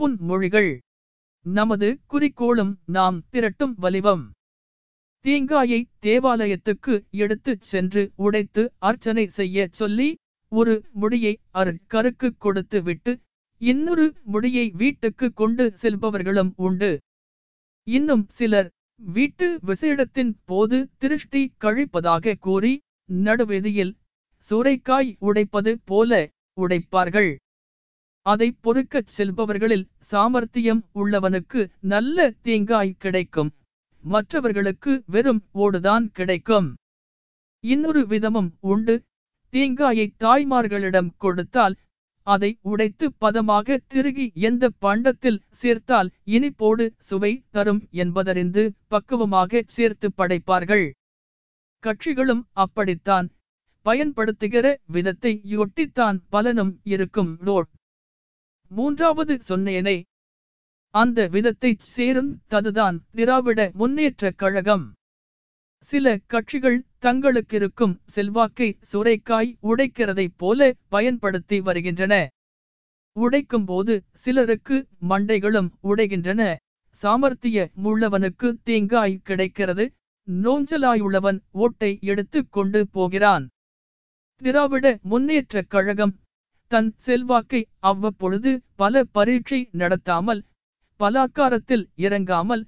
புன்மொழிகள் நமது குறிக்கோளும் நாம் திரட்டும் வலிவம். தீங்காயை தேவாலயத்துக்கு எடுத்துச் சென்று உடைத்து அர்ச்சனை செய்ய சொல்லி ஒரு முடியை அருட்கருக்கு கொடுத்து விட்டு இன்னொரு முடியை வீட்டுக்கு கொண்டு செல்பவர்களும் உண்டு. இன்னும் சிலர் வீட்டு விசேடத்தின் போது திருஷ்டி கழிப்பதாக கூறி நடுவெதியில் சூறைக்காய் உடைப்பது போல உடைப்பார்கள். அதை பொறுக்கச் செல்பவர்களில் சாமர்த்தியம் உள்ளவனுக்கு நல்ல தீங்காய் கிடைக்கும். மற்றவர்களுக்கு வெறும் ஓடுதான் கிடைக்கும். இன்னொரு விதமும் உண்டு. தீங்காயை தாய்மார்களிடம் கொடுத்தால் அதை உடைத்து பதமாக திருகி எந்த பண்டத்தில் சேர்த்தால் இனிப்போடு சுவை தரும் என்பதறிந்து பக்குவமாக சேர்த்து படைப்பார்கள். கட்சிகளும் அப்படித்தான். பயன்படுத்துகிற விதத்தை ஒட்டித்தான் பலனும் இருக்கும் லோட். மூன்றாவது சொன்னேனே. அந்த விதத்தைச் சேரும் ததுதான் திராவிட முன்னேற்ற கழகம். சில கட்சிகள் தங்களுக்கிருக்கும் செல்வாக்கை சுரைக்காய் உடைக்கிறதைப் போல பயன்படுத்தி வருகின்றன. உடைக்கும்போது சிலருக்கு மண்டைகளும் உடைகின்றன. சாமர்த்திய முள்ளவனுக்கு தேங்காய் கிடைக்கிறது. நோஞ்சலாயுள்ளவன் ஓட்டை எடுத்துக் கொண்டு போகிறான். திராவிட முன்னேற்ற கழகம் தன் செல்வாக்கை அவ்வப்பொழுது பல பரீட்சை நடத்தாமல் பலாக்காரத்தில் இறங்காமல்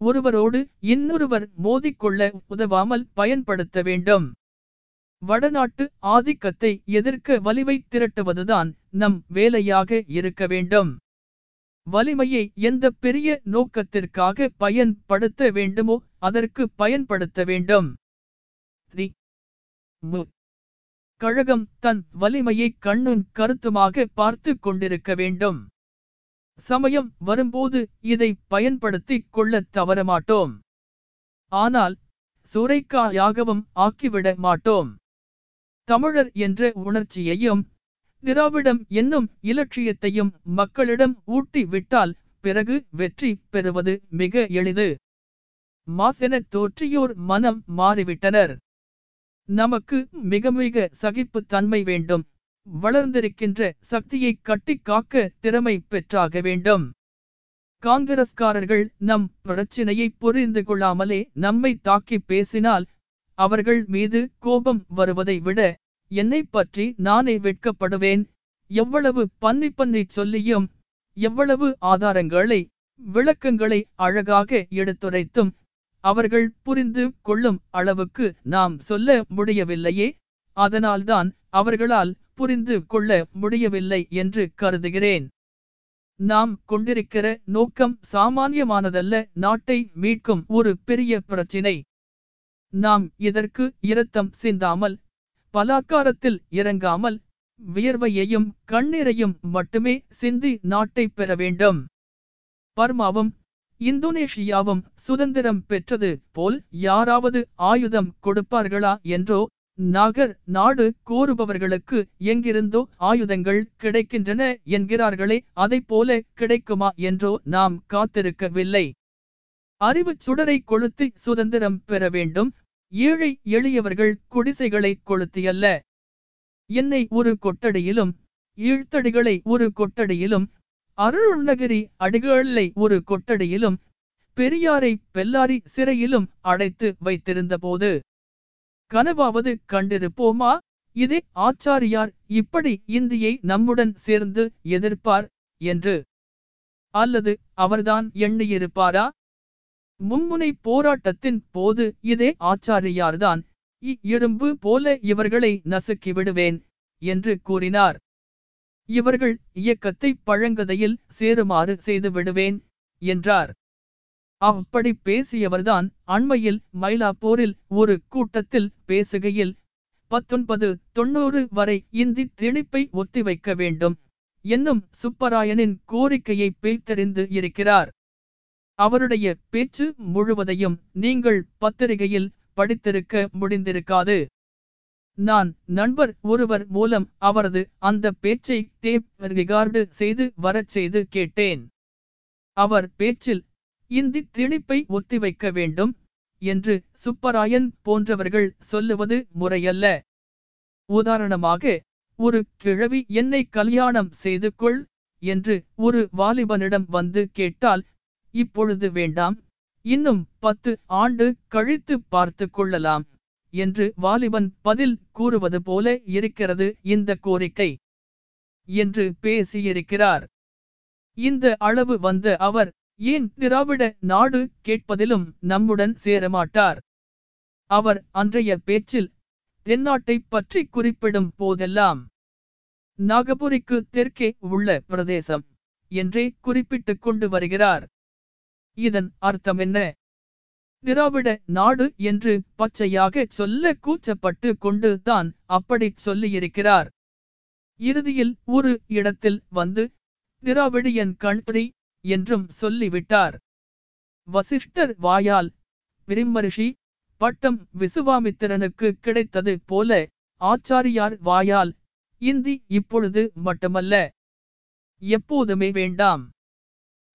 ஒருவரோடு இன்னொருவர் மோதிக்கொள்ள உதவாமல் பயன்படுத்த வேண்டும். வடநாட்டு ஆதிக்கத்தை எதிர்க்க வலிவை திரட்டுவதுதான் நம் வேலையாக இருக்க வேண்டும். வலிமையை எந்த பெரிய நோக்கத்திற்காக பயன்படுத்த வேண்டுமோ அதற்கு பயன்படுத்த வேண்டும். தி மு கழகம் தன் வலிமையை கண்ணும் கருத்துமாக பார்த்து கொண்டிருக்க வேண்டும். சமயம் வரும்போது இதை பயன்படுத்திக் கொள்ளத் தவறமாட்டோம். ஆனால் சூறைக்காயாகவும் ஆக்கிவிட மாட்டோம். தமிழர் என்ற உணர்ச்சியையும் திராவிடம் என்னும் இலட்சியத்தையும் மக்களிடம் ஊட்டி விட்டால் பிறகு வெற்றி பெறுவது மிக எளிது. மாசென தோற்றியோர் மனம் மாறிவிட்டனர். நமக்கு மிக மிக சகிப்பு தன்மை வேண்டும். வளர்ந்திருக்கின்ற சக்தியை கட்டி காக்க திறமை பெற்றாக வேண்டும். காங்கிரஸ்காரர்கள் நம் பிரச்சினையை புரிந்து கொள்ளாமலே நம்மை தாக்கி பேசினால் அவர்கள் மீது கோபம் வருவதை விட என்னை பற்றி நானே வெட்கப்படுவேன். எவ்வளவு பன்னி பன்னி சொல்லியும் எவ்வளவு ஆதாரங்களை விளக்கங்களை அழகாக எடுத்துரைத்தும் அவர்கள் புரிந்து கொள்ளும் அளவுக்கு நாம் சொல்ல முடியவில்லையே? அதனால்தான் அவர்களால் புரிந்து கொள்ள முடியவில்லை என்று கருதுகிறேன். நாம் கொண்டிருக்கிற நோக்கம் சாமானியமானதல்ல நாட்டை மீட்கும் ஒரு பெரிய பிரச்சினை. நாம் இதற்கு இரத்தம் சிந்தாமல் பலாக்காரத்தில் இறங்காமல் வியர்வையையும் கண்ணீரையும் மட்டுமே சிந்தி நாட்டை பெற வேண்டும். பர்மாவும் இந்தோனேஷியாவும் சுதந்திரம் பெற்றது போல் யாராவது ஆயுதம் கொடுப்பார்களா என்றோ நாகர் நாடு கோருபவர்களுக்கு எங்கிருந்தோ ஆயுதங்கள் கிடைக்கின்றன என்கிறார்களே அதை போல கிடைக்குமா என்றோ நாம் காத்திருக்கவில்லை. அறிவு சுடரை கொளுத்தி சுதந்திரம் பெற வேண்டும். ஏழை எளியவர்கள் குடிசைகளை கொளுத்தியல்ல. என்னை ஒரு கொட்டடியிலும் ஈழ்த்தடிகளை ஒரு கொட்டடியிலும் அருள்நகரி அடிகளை ஒரு கொட்டடியிலும் பெரியாரை பெல்லாரி சிறையிலும் அடைத்து வைத்திருந்த போது கனவாவது கண்டிருப்போமா? இதே ஆச்சாரியார் இப்படி இந்தியை நம்முடன் சேர்ந்து எதிர்ப்பார் என்று அல்லது அவர்தான் எண்ணியிருப்பாரா? மும்முனை போராட்டத்தின் போது இதே ஆச்சாரியார்தான் இ எறும்பு போல இவர்களை நசுக்கி விடுவேன் என்று கூறினார். இவர்கள் இயக்கத்தை பழங்கதையில் சேருமாறு செய்து விடுவேன் என்றார். அப்படி பேசியவர்தான் அண்மையில் மயிலாப்பூரில் ஒரு கூட்டத்தில் பேசுகையில் பத்தொன்பது தொண்ணூறு வரை இந்தி திணிப்பை ஒத்திவைக்க வேண்டும் என்னும் சுப்பராயனின் கோரிக்கையை பேய்த்தறிந்து இருக்கிறார். அவருடைய பேச்சு முழுவதையும் நீங்கள் பத்திரிகையில் படித்திருக்க முடிந்திருக்காது. நான் நண்பர் ஒருவர் மூலம் அவரது அந்த பேச்சை டேப் ரிகார்டு செய்து வரச் செய்து கேட்டேன். அவர் பேச்சில் இந்தி திணிப்பை ஒத்திவைக்க வேண்டும் என்று சுப்பராயன் போன்றவர்கள் சொல்லுவது முறையல்ல. உதாரணமாக ஒரு கிழவி என்னை கல்யாணம் செய்து கொள் என்று ஒரு வாலிபனிடம் வந்து கேட்டால் இப்பொழுது வேண்டாம் இன்னும் பத்து ஆண்டு கழித்து பார்த்து கொள்ளலாம். என்று வாலிபன் பதில் கூறுவது போல இருக்கிறது இந்த கோரிக்கை என்று பேசியிருக்கிறார். இந்த அளவு வந்த அவர் ஏன் திராவிட நாடு கேட்பதிலும் நம்முடன் சேரமாட்டார்? அவர் அன்றைய பேச்சில் தென்னாட்டை பற்றி குறிப்பிடும் போதெல்லாம் நாகபுரிக்கு தெற்கே உள்ள பிரதேசம் என்றே குறிப்பிட்டுக் கொண்டு வருகிறார். இதன் அர்த்தம் என்ன? திராவிட நாடு என்று பச்சையாக சொல்ல கூச்சப்பட்டு கொண்டு தான் அப்படி சொல்லியிருக்கிறார். இறுதியில் ஒரு இடத்தில் வந்து திராவிடியன் கண்ட்ரி என்றும் சொல்லிவிட்டார். வசிஷ்டர் வாயால் பிரிம்மரிஷி பட்டம் விசுவாமித்திரனுக்கு கிடைத்தது போல ஆச்சாரியார் வாயால் இந்தி இப்பொழுது மட்டுமல்ல எப்போதுமே வேண்டாம்.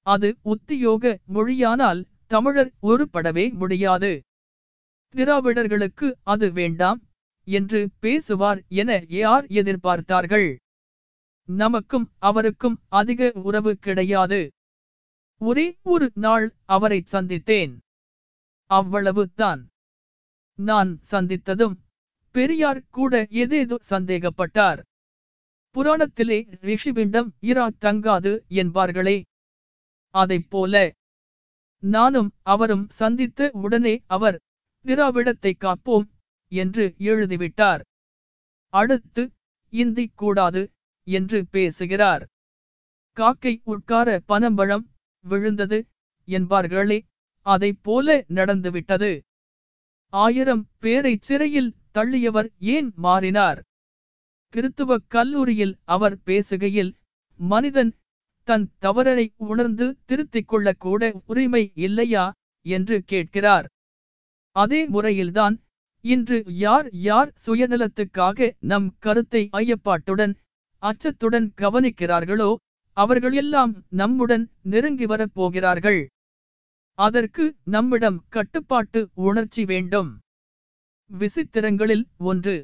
அது உத்தியோக மொழியானால் தமிழர் ஒருபடவே முடியாது. திராவிடர்களுக்கு அது வேண்டாம் என்று பேசுவார் என யார் எதிர்பார்த்தார்கள்? நமக்கும் அவருக்கும் அதிக உறவு கிடையாது. ஒரே ஒரு நாள் அவரை சந்தித்தேன். அவ்வளவு தான் நான் சந்தித்ததும் பெரியார் கூட எதேதோ சந்தேகப்பட்டார். புராணத்திலே ரிஷிபிண்டம் இரா தங்காது என்பார்களே. அதைப் போல நானும் அவரும் சந்தித்து உடனே அவர் திராவிடத்தை காப்போம் என்று எழுதிவிட்டார். அடுத்து இந்தி கூடாது என்று பேசுகிறார். காக்கை உட்கார பனம்பழம் விழுந்தது என்பார்களே அதைப் போல நடந்துவிட்டது. ஆயிரம் பேரை சிறையில் தள்ளியவர் ஏன் மாறினார்? கிறித்துவ கல்லூரியில் அவர் பேசுகையில் மனிதன் தன் தவறரை உணர்ந்து திருத்திக் கொள்ளக்கூட உரிமை இல்லையா? என்று கேட்கிறார். அதே முறையில்தான் இன்று யார் யார் சுயநலத்துக்காக நம் கருத்தை ஐயப்பாட்டுடன் அச்சத்துடன் கவனிக்கிறார்களோ அவர்கள் எல்லாம் நம்முடன் நெருங்கி வரப் போகிறார்கள். அதற்கு நம்மிடம் கட்டுப்பாட்டு உணர்ச்சி வேண்டும். விசித்திரங்களில் ஒன்று.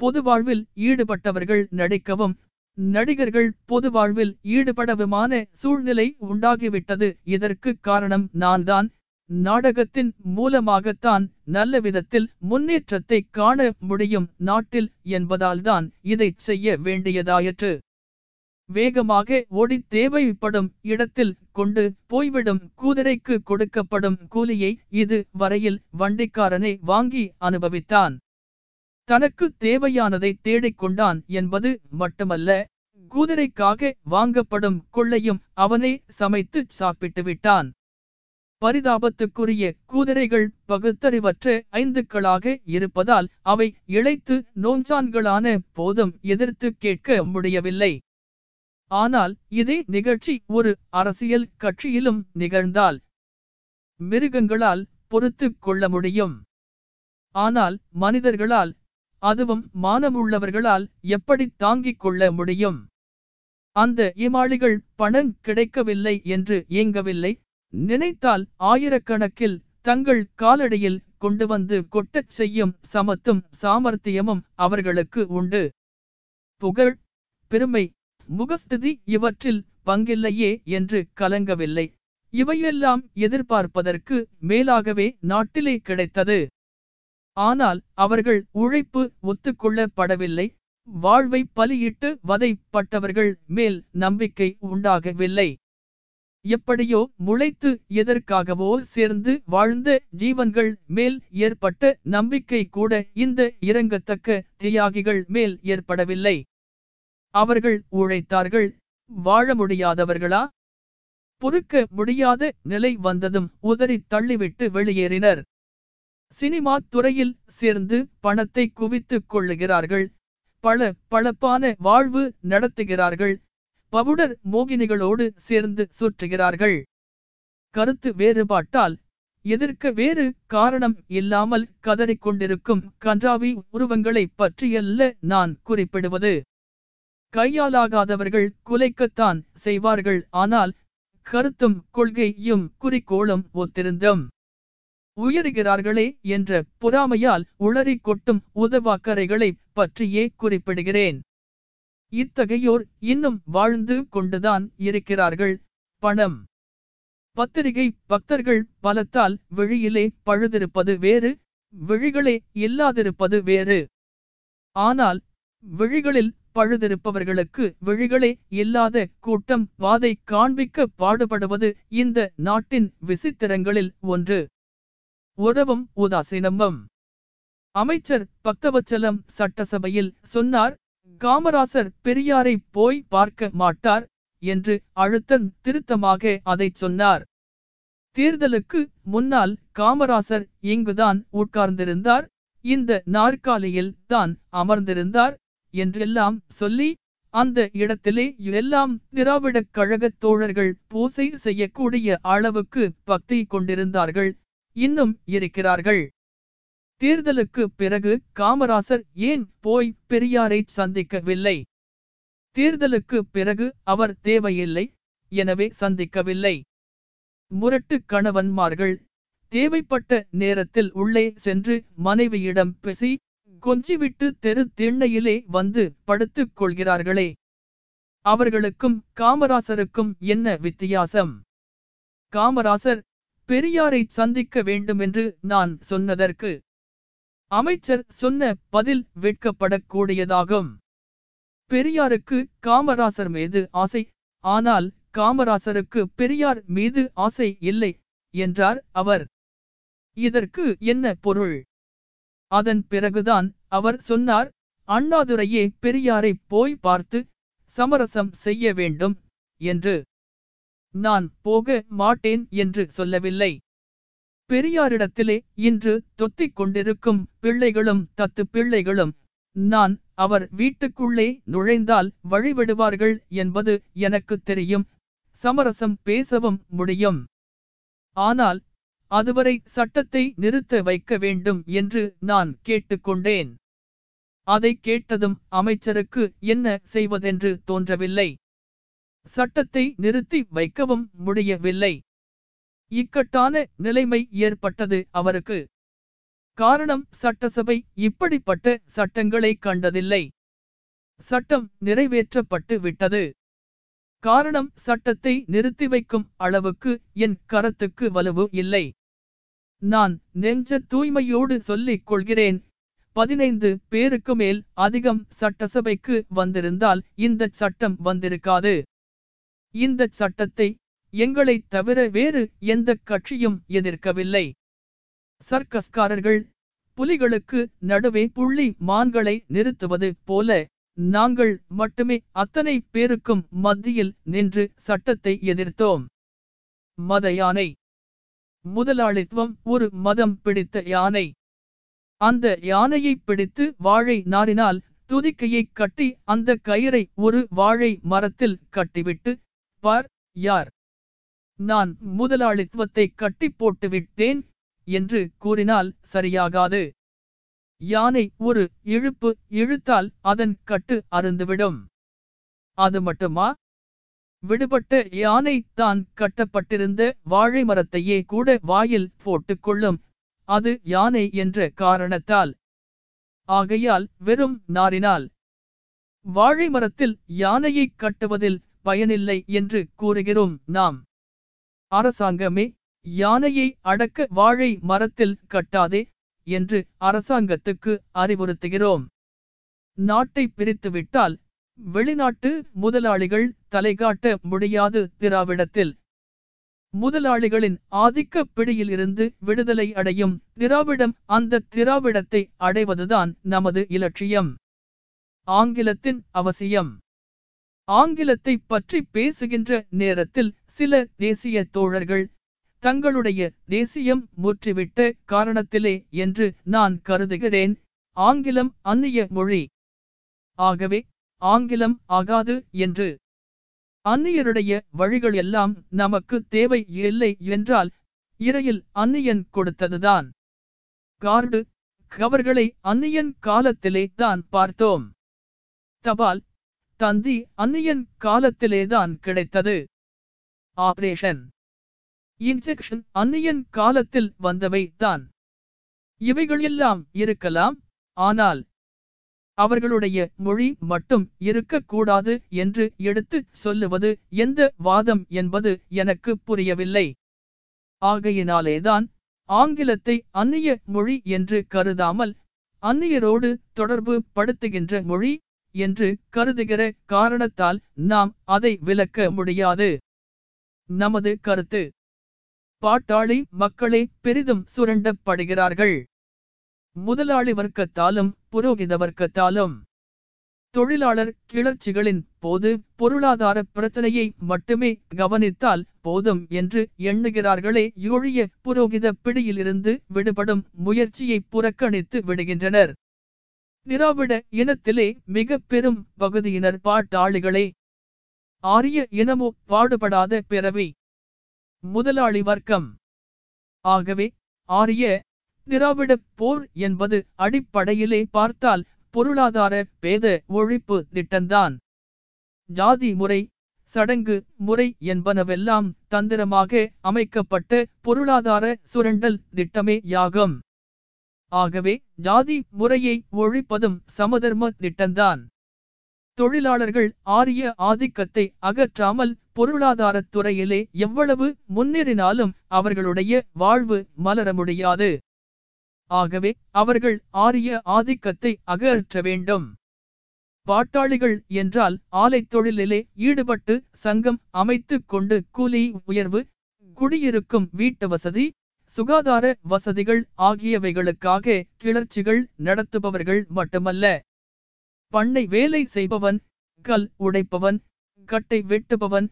பொது வாழ்வில் ஈடுபட்டவர்கள் நடிக்கவும் நடிகர்கள் பொது வாழ்வில் ஈடுபடவுமான சூழ்நிலை உண்டாகிவிட்டது. இதற்கு காரணம் நான்தான். நாடகத்தின் மூலமாகத்தான் நல்ல விதத்தில் முன்னேற்றத்தை காண முடியும் நாட்டில் என்பதால்தான் இதைச் செய்ய வேண்டியதாயிற்று. வேகமாக ஓடி தேவைப்படும் இடத்தில் கொண்டு போய்விடும் கூதிரைக்கு கொடுக்கப்படும் கூலியை இது வரையில் வண்டிக்காரனை வாங்கி அனுபவித்தான். தனக்கு தேவையானதை தேடிக் கொண்டான் என்பது மட்டுமல்ல குதிரைக்காக வாங்கப்படும் கொள்ளையும் அவனே சமைத்து சாப்பிட்டு விட்டான். பரிதாபத்துக்குரிய குதிரைகள் பகுத்தறிவற்ற ஐந்துக்களாக இருப்பதால் அவை இழைத்து நோஞ்சான்களான போதும் எதிர்த்து கேட்க முடியவில்லை. ஆனால் இதே நிகழ்ச்சி ஒரு அரசியல் கட்சியிலும் நிகழ்ந்தால் மிருகங்களால் பொறுத்து கொள்ள முடியும். ஆனால் மனிதர்களால் அதுவும் மானமுள்ளவர்களால் எப்படி தாங்கிக் கொள்ள முடியும்? அந்த இமாளிகள் பணம் கிடைக்கவில்லை என்று ஏங்கவில்லை. நினைத்தால் ஆயிரக்கணக்கில் தங்கள் காலடியில் கொண்டு வந்து கொட்டச் செய்யும் சமத்தும் சாமர்த்தியமும் அவர்களுக்கு உண்டு. புகழ் பெருமை முகஸ்துதி இவற்றில் பங்கில்லையே என்று கலங்கவில்லை. இவையெல்லாம் எதிர்பார்ப்பதற்கு மேலாகவே நாட்டிலே கிடைத்தது. ஆனால் அவர்கள் உழைப்பு ஒத்துக்கொள்ளப்படவில்லை. வாழ்வை பலியிட்டு வதைப்பட்டவர்கள் மேல் நம்பிக்கை உண்டாகவில்லை. எப்படியோ முளைத்து எதற்காகவோ சேர்ந்து வாழ்ந்த ஜீவன்கள் மேல் ஏற்பட்ட நம்பிக்கை கூட இந்த இறங்கத்தக்க தியாகிகள் மேல் ஏற்படவில்லை. அவர்கள் உழைத்தார்கள். வாழ முடியாதவர்களா? பொறுக்க முடியாத நிலை வந்ததும் உதறி தள்ளிவிட்டு வெளியேறினர். சினிமா துறையில் சேர்ந்து பணத்தை குவித்துக் கொள்ளுகிறார்கள். பல பளப்பான வாழ்வு நடத்துகிறார்கள். பவுடர் மோகினிகளோடு சேர்ந்து சுற்றுகிறார்கள். கருத்து வேறுபாட்டால் எதிர்க்க வேறு காரணம் இல்லாமல் கதறிக்கொண்டிருக்கும் கன்றாவி உருவங்களை பற்றியல்ல நான் குறிப்பிடுவது. கையாலாகாதவர்கள் குலைக்கத்தான் செய்வார்கள். ஆனால் கருத்தும் கொள்கையும் குறிக்கோளும் ஒத்திருந்தும். உயருகிறார்களே என்ற பொறாமையால் உளறி கொட்டும் உதவாக்கரைகளை பற்றியே குறிப்பிடுகிறேன். இத்தகையோர் இன்னும் வாழ்ந்து கொண்டுதான் இருக்கிறார்கள். பணம். பத்திரிகை பக்தர்கள் பலத்தால் விழியிலே பழுதிருப்பது வேறு விழிகளே இல்லாதிருப்பது வேறு. ஆனால் விழிகளில் பழுதிருப்பவர்களுக்கு விழிகளே இல்லாத கூட்டம் வாதை காண்பிக்க பாடுபடுவது இந்த நாட்டின் விசித்திரங்களில் ஒன்று. உறவும் உதாசீனமும் அமைச்சர் பக்தவச்சலம் சட்டசபையில் சொன்னார் காமராசர் பெரியாரை போய் பார்க்க மாட்டார் என்று அழுத்தன் திருத்தமாக அதைச் சொன்னார். தேர்தலுக்கு முன்னால் காமராசர் இங்குதான் உட்கார்ந்திருந்தார் இந்த நாற்காலியில் தான் அமர்ந்திருந்தார் என்றெல்லாம் சொல்லி அந்த இடத்திலே எல்லாம் திராவிடக் கழகத் தோழர்கள் பூசை செய்யக்கூடிய அளவுக்கு பக்தி கொண்டிருந்தார்கள். இன்னும் இருக்கிறார்கள். தேர்தலுக்கு பிறகு காமராசர் ஏன் போய் பெரியாரை சந்திக்கவில்லை? தேர்தலுக்கு பிறகு அவர் தேவையில்லை எனவே சந்திக்கவில்லை. முரட்டு கணவன்மார்கள் தேவைப்பட்ட நேரத்தில் உள்ளே சென்று மனைவியிடம் பேசி கொஞ்சிவிட்டு தெரு திண்ணையிலே வந்து படுத்துக் கொள்கிறார்களே. அவர்களுக்கும் காமராசருக்கும் என்ன வித்தியாசம்? காமராசர் பெரியாரை சந்திக்க வேண்டுமென்று நான் சொன்னதற்கு அமைச்சர் சொன்ன பதில் வெட்கப்படக்கூடியதாகும். பெரியாருக்கு காமராசர் மீது ஆசை ஆனால் காமராசருக்கு பெரியார் மீது ஆசை இல்லை என்றார் அவர். இதற்கு என்ன பொருள்? அதன் பிறகுதான் அவர் சொன்னார் அண்ணாதுரையே பெரியாரை போய் பார்த்து சமரசம் செய்ய வேண்டும் என்று. நான் போக மாட்டேன் என்று சொல்லவில்லை. பெரியாரிடத்திலே இன்று தொத்திக் கொண்டிருக்கும் பிள்ளைகளும் தத்து பிள்ளைகளும் நான் அவர் வீட்டுக்குள்ளே நுழைந்தால் வழிவிடுவார்கள் என்பது எனக்கு தெரியும். சமரசம் பேசவும் முடியும். ஆனால் அதுவரை சட்டத்தை நிறுத்த வைக்க வேண்டும் என்று நான் கேட்டுக்கொண்டேன். அதை கேட்டதும் அமைச்சருக்கு என்ன செய்வதென்று தோன்றவில்லை. சட்டத்தை நிறுத்தி வைக்கவும் முடியவில்லை. இக்கட்டான நிலைமை ஏற்பட்டது அவருக்கு. காரணம் சட்டசபை இப்படிப்பட்ட சட்டங்களை கண்டதில்லை. சட்டம் நிறைவேற்றப்பட்டு விட்டது. காரணம் சட்டத்தை நிறுத்தி வைக்கும் அளவுக்கு என் கரத்துக்கு வலுவு இல்லை. நான் நெஞ்ச தூய்மையோடு சொல்லிக் கொள்கிறேன். பதினைந்து பேருக்கு மேல் அதிகம் சட்டசபைக்கு வந்திருந்தால் இந்த சட்டம் வந்திருக்காது. இந்த சட்டத்தை எங்களைத் தவிர வேறு எந்த கட்சியும் எதிர்க்கவில்லை. சர்க்கஸ்காரர்கள் புலிகளுக்கு நடுவே புள்ளி மான்களை நிறுத்துவது போல நாங்கள் மட்டுமே அத்தனை பேருக்கும் மத்தியில் நின்று சட்டத்தை எதிர்த்தோம். மத யானை. முதலாளித்துவம் ஒரு மதம் பிடித்த யானை. அந்த யானையை பிடித்து வாழை நாரினால் துதிக்கையை கட்டி அந்த கயிறை ஒரு வாழை மரத்தில் கட்டிவிட்டு பார் யார்? நான் முதலாளித்துவத்தை கட்டி போட்டு விட்டேன் என்று கூறினால் சரியாகாது. யானை ஒரு இழுப்பு இழுத்தால் அதன் கட்டு அருந்துவிடும் அது மட்டுமா? விடுபட்ட யானை தான் கட்டப்பட்டிருந்த வாழை மரத்தையே கூட வாயில் போட்டுக்கொள்ளும். அது யானை என்ற காரணத்தால். ஆகையால் வெறும் நாரினால். வாழை மரத்தில் யானையை கட்டுவதில் பயனில்லை என்று கூறுகிறோம் நாம். அரசாங்கமே யானையை அடக்க வாழை மரத்தில் கட்டாதே என்று அரசாங்கத்துக்கு அறிவுறுத்துகிறோம். நாட்டை பிரித்துவிட்டால் வெளிநாட்டு முதலாளிகள் தலைகாட்ட முடியாது திராவிடத்தில். முதலாளிகளின் ஆதிக்க பிடியில் இருந்து விடுதலை அடையும் திராவிடம் அந்த திராவிடத்தை அடைவதுதான் நமது இலட்சியம். ஆங்கிலத்தின் அவசியம். ஆங்கிலத்தை பற்றி பேசுகின்ற நேரத்தில் சில தேசிய தோழர்கள் தங்களுடைய தேசியம் முற்றிவிட்ட காரணத்திலே என்று நான் கருதுகிறேன். ஆங்கிலம் அந்நிய மொழி. ஆகவே ஆங்கிலம் ஆகாது என்று. அந்நியருடைய வழிகள் எல்லாம் நமக்கு தேவை இல்லை என்றால் இறையில் அந்நியன் கொடுத்ததுதான். கார்டு கவர்களை அந்நியன் காலத்திலே தான் பார்த்தோம். தபால் தந்தி அந்நியன் காலத்திலேதான் கிடைத்தது. ஆபரேஷன். இன்ஜெக்ஷன் அந்நியன் காலத்தில் வந்தவை தான். இவைகளெல்லாம் இருக்கலாம் ஆனால் அவர்களுடைய மொழி மட்டும் இருக்கக்கூடாது என்று எடுத்து சொல்லுவது எந்த வாதம் என்பது எனக்கு புரியவில்லை. ஆகையினாலேதான் ஆங்கிலத்தை அந்நிய மொழி என்று கருதாமல் அந்நியரோடு தொடர்பு படுத்துகின்ற மொழி என்று கருதுகிற காரணத்தால் நாம் அதை விலக்க முடியாது. நமது கருத்து பாட்டாளி மக்களே பெரிதும் சுரண்டப்படுகிறார்கள். முதலாளி வர்க்கத்தாலும் புரோகித வர்க்கத்தாலும். தொழிலாளர் கிளர்ச்சிகளின் போது பொருளாதார பிரச்சனையை மட்டுமே கவனித்தால் போதும் என்று எண்ணுகிறார்களே யோழிய புரோகித பிடியிலிருந்து விடுபடும் முயற்சியை புறக்கணித்து விடுகின்றனர். திராவிட இனத்திலே மிக பெரும் பகுதியினர் பாட்டாளிகளே. ஆரிய இனமோ பாடுபடாத பிறவி. முதலாளி வர்க்கம். ஆகவே ஆரிய திராவிட போர் என்பது அடிப்படையிலே பார்த்தால் பொருளாதார பேத ஒழிப்பு திட்டம்தான். ஜாதி முறை சடங்கு முறை என்பனவெல்லாம் தந்திரமாக அமைக்கப்பட்ட பொருளாதார சுரண்டல் திட்டமே யாகும். ஆகவே ஜாதி முறையை ஒழிப்பதும் சமதர்ம திட்டம்தான். தொழிலாளர்கள் ஆரிய ஆதிக்கத்தை அகற்றாமல் பொருளாதாரத் துறையிலே எவ்வளவு முன்னேறினாலும் அவர்களுடைய வாழ்வு மலர முடியாது. ஆகவே அவர்கள் ஆரிய ஆதிக்கத்தை அகற்ற வேண்டும். பாட்டாளிகள் என்றால் ஆலை தொழிலிலே ஈடுபட்டு சங்கம் அமைத்துக் கொண்டு கூலி உயர்வு குடியிருக்கும் வீட்டு வசதி சுகாதார வசதிகள் ஆகியவைகளுக்காக கிளர்ச்சிகள் நடத்துபவர்கள் மட்டுமல்ல. பண்ணை வேலை செய்பவன் கல் உடைப்பவன் கட்டை வெட்டுபவன்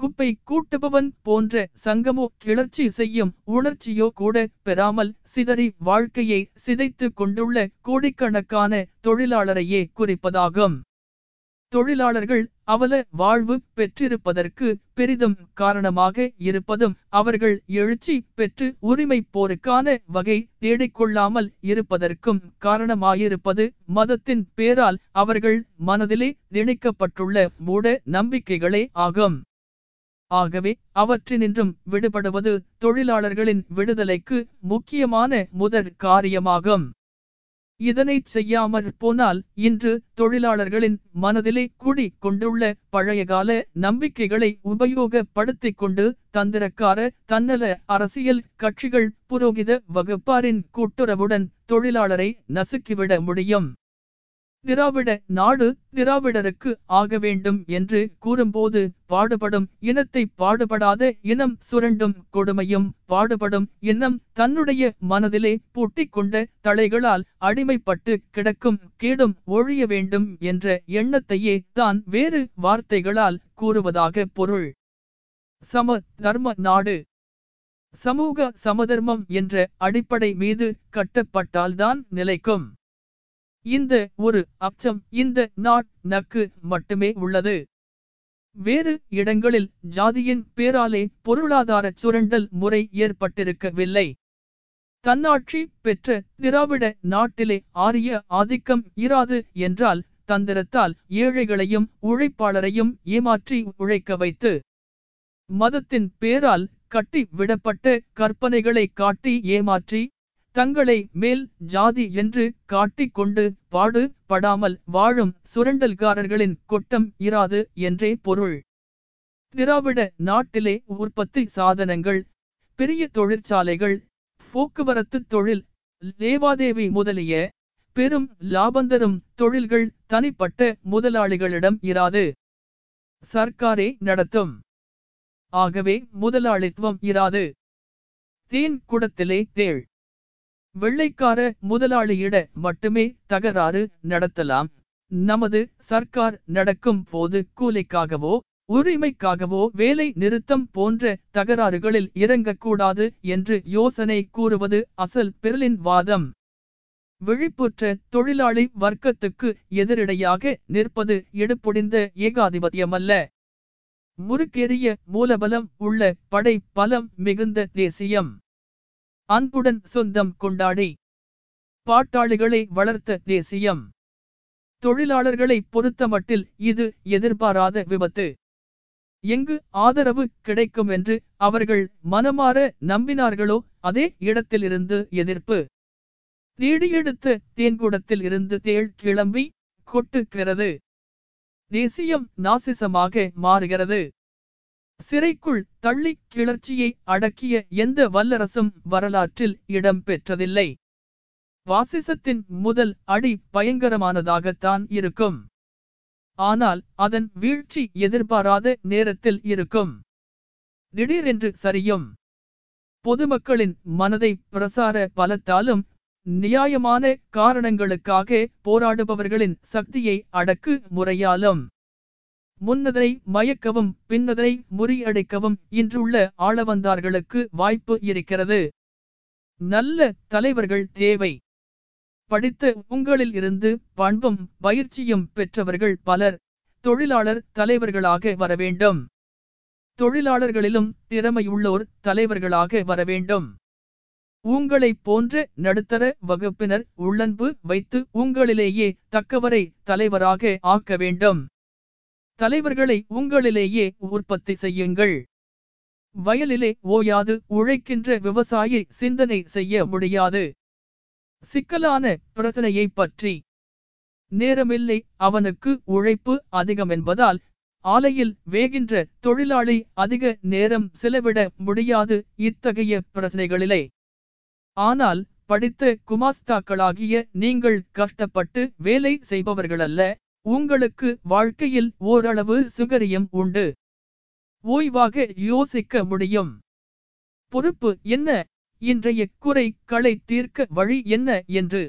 குப்பை கூட்டுபவன் போன்ற சங்கமோ கிளர்ச்சி செய்யும் உணர்ச்சியோ கூட பெறாமல் சிதறி வாழ்க்கையை சிதைத்து கொண்டுள்ள கோடிக்கணக்கான தொழிலாளரையே குறிப்பதாகும். தொழிலாளர்கள் அவல வாழ்வு பெற்றிருப்பதற்கு பெரிதும் காரணமாக இருப்பதும் அவர்கள் எழுச்சி பெற்று உரிமை போருக்கான வகை தேடிக்கொள்ளாமல் இருப்பதற்கும் காரணமாயிருப்பது மதத்தின் பேரால் அவர்கள் மனதிலே திணிக்கப்பட்டுள்ள மூட நம்பிக்கைகளே ஆகும். ஆகவே அவற்றினின்றும் விடுபடுவது தொழிலாளர்களின் விடுதலைக்கு முக்கியமான முதற் காரியமாகும். இதனைச் செய்யாமற் போனால் இன்று தொழிலாளர்களின் மனதிலே கூடி கொண்டுள்ள பழையகால நம்பிக்கைகளை உபயோகப்படுத்திக் கொண்டு தந்திரக்கார தன்னல அரசியல் கட்சிகள் புரோகித வகுப்பாரின் கூட்டுறவுடன் தொழிலாளரை நசுக்கிவிட முடியும். திராவிட நாடு திராவிடருக்கு ஆக வேண்டும் என்று கூறும்போது பாடுபடும் இனத்தை பாடுபடாத இனம் சுரண்டும் கொடுமையும் பாடுபடும் இனம் தன்னுடைய மனதிலே பூட்டிக் கொண்ட தலைகளால் அடிமைப்பட்டு கிடக்கும் கேடும் ஒழிய வேண்டும் என்ற எண்ணத்தையே தான் வேறு வார்த்தைகளால் கூறுவதாக பொருள். சம தர்ம நாடு. சமூக சமதர்மம் என்ற அடிப்படை மீது கட்டப்பட்டால்தான் நிலைக்கும். இந்த ஒரு அச்சம் இந்த நாட் நக்கு மட்டுமே உள்ளது. வேறு இடங்களில் ஜாதியின் பேராலே பொருளாதார சுரண்டல் முறை ஏற்பட்டிருக்கவில்லை. தன்னாட்சி பெற்ற திராவிட நாட்டிலே ஆரிய ஆதிக்கம் இராது என்றால் தந்திரத்தால் ஏழைகளையும் உழைப்பாளரையும் ஏமாற்றி உழைக்க வைத்து மதத்தின் பேரால் கட்டி விடப்பட்ட கற்பனைகளை காட்டி ஏமாற்றி தங்களை மேல் ஜாதி என்று காட்டிக் கொண்டு பாடு படாமல் வாழும் சுரண்டல்காரர்களின் கொட்டம் இராது என்றே பொருள். திராவிட நாட்டிலே உற்பத்தி சாதனங்கள் பெரிய தொழிற்சாலைகள் போக்குவரத்து தொழில் லேவாதேவி முதலிய பெரும் லாபந்தரும் தொழில்கள் தனிப்பட்ட முதலாளிகளிடம் இராது. சர்க்காரே நடத்தும். ஆகவே முதலாளித்துவம் இராது. தேன் குடத்திலே தேள். வெள்ளைக்கார முதலாளியிட மட்டுமே தகராறு நடத்தலாம். நமது சர்க்கார் நடக்கும் போது கூலிக்காகவோ உரிமைக்காகவோ வேலை நிறுத்தம் போன்ற தகராறுகளில் இறங்கக்கூடாது என்று யோசனை கூறுவது அசல் பெர்லின் வாதம். விழிப்புற்ற தொழிலாளி வர்க்கத்துக்கு எதிரிடையாக நிற்பது எடுப்பொடிந்த ஏகாதிபத்தியமல்ல. முறுக்கேறிய மூலபலம் உள்ள படை பலம் மிகுந்த தேசியம். அன்புடன் சொந்தம் கொண்டாடி. பாட்டாளிகளை வளர்த்த தேசியம். தொழிலாளர்களை பொறுத்தமட்டில் இது எதிர்பாராத விபத்து. எங்கு ஆதரவு கிடைக்கும் என்று அவர்கள் மனமாற நம்பினார்களோ அதே இடத்திலிருந்து எதிர்ப்பு. தேடியெடுத்த தேன்குடத்தில் இருந்து தேள் கிளம்பி கொட்டுக்கிறது தேசியம் நாசிசமாக மாறுகிறது. சிறைக்குள் தள்ளி கிளர்ச்சியை அடக்கிய எந்த வல்லரசும் வரலாற்றில் இடம் பெற்றதில்லை. வாசிசத்தின் முதல் அடி பயங்கரமானதாகத்தான் இருக்கும். ஆனால் அதன் வீழ்ச்சி எதிர்பாராத நேரத்தில் இருக்கும். திடீரென்று சரியும். பொதுமக்களின் மனதை பிரசார பலத்தாலும் நியாயமான காரணங்களுக்காக போராடுபவர்களின் சக்தியை அடக்கு முறையாலும் முன்னதை மயக்கவும் பின்னதனை முறியடைக்கவும் இன்றுள்ள ஆளவந்தார்களுக்கு வாய்ப்பு இருக்கிறது. நல்ல தலைவர்கள் தேவை. படித்த உங்களில் இருந்து பண்பும் பயிற்சியும் பெற்றவர்கள் பலர் தொழிலாளர் தலைவர்களாக வர வேண்டும் தொழிலாளர்களிலும் திறமையுள்ளோர் தலைவர்களாக வர வேண்டும் உங்களை போன்ற நடுத்தர வகுப்பினர் உள்ளன்பு வைத்து உங்களிலேயே தக்கவரை தலைவராக ஆக்க வேண்டும். தலைவர்களை உங்களிலேயே உற்பத்தி செய்யுங்கள். வயலிலே ஓயாது உழைக்கின்ற விவசாயி சிந்தனை செய்ய முடியாது. சிக்கலான பிரச்சனையை பற்றி நேரமில்லை அவனுக்கு உழைப்பு அதிகம் என்பதால் ஆலையில் வேகின்ற தொழிலாளி அதிக நேரம் செலவிட முடியாது இத்தகைய பிரச்சனைகளிலே. ஆனால் படித்த குமாஸ்தாக்களாகிய நீங்கள் கஷ்டப்பட்டு வேலை செய்பவர்களல்ல உங்களுக்கு வாழ்க்கையில் ஓரளவு சுகரியம் உண்டு. ஓய்வாக யோசிக்க முடியும். பொறுப்பு என்ன? இன்றைய குறை களை தீர்க்க வழி என்ன என்று.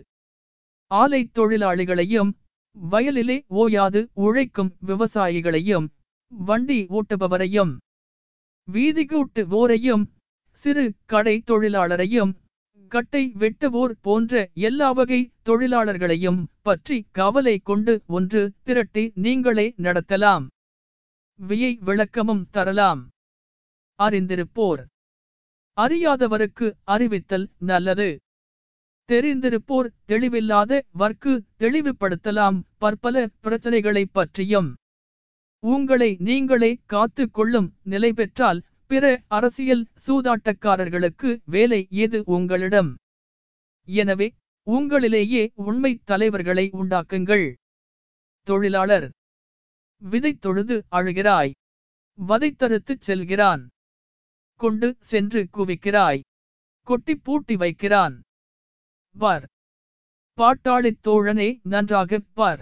ஆலை தொழிலாளிகளையும் வயலிலே ஓயாது உழைக்கும் விவசாயிகளையும் வண்டி ஓட்டுபவரையும் வீதிகூட்டு ஓரையும் சிறு கடை தொழிலாளரையும் கட்டை வெட்டுவோர் போன்ற எல்லா வகை தொழிலாளர்களையும் பற்றி கவலை கொண்டு ஒன்று திரட்டி நீங்களே நடத்தலாம். வியை விளக்கமும் தரலாம். அறிந்திருப்போர். அறியாதவருக்கு அறிவித்தல் நல்லது. தெரிந்திருப்போர் தெளிவில்லாத வர்க்கு தெளிவுபடுத்தலாம். பற்பல பிரச்சனைகளை பற்றியும். உங்களை நீங்களே காத்து கொள்ளும் நிலை பெற்றால் பிற அரசியல் சூதாட்டக்காரர்களுக்கு வேலை ஏது உங்களிடம்? எனவே உங்களிலேயே உண்மை தலைவர்களை உண்டாக்குங்கள். தொழிலாளர் விதை தொழுது அழுகிறாய். வதைத்தறுத்துச் செல்கிறான். கொண்டு சென்று குவிக்கிறாய். கொட்டி பூட்டி வைக்கிறான். பார். பாட்டாளித் தோழனே நன்றாகப் பார்.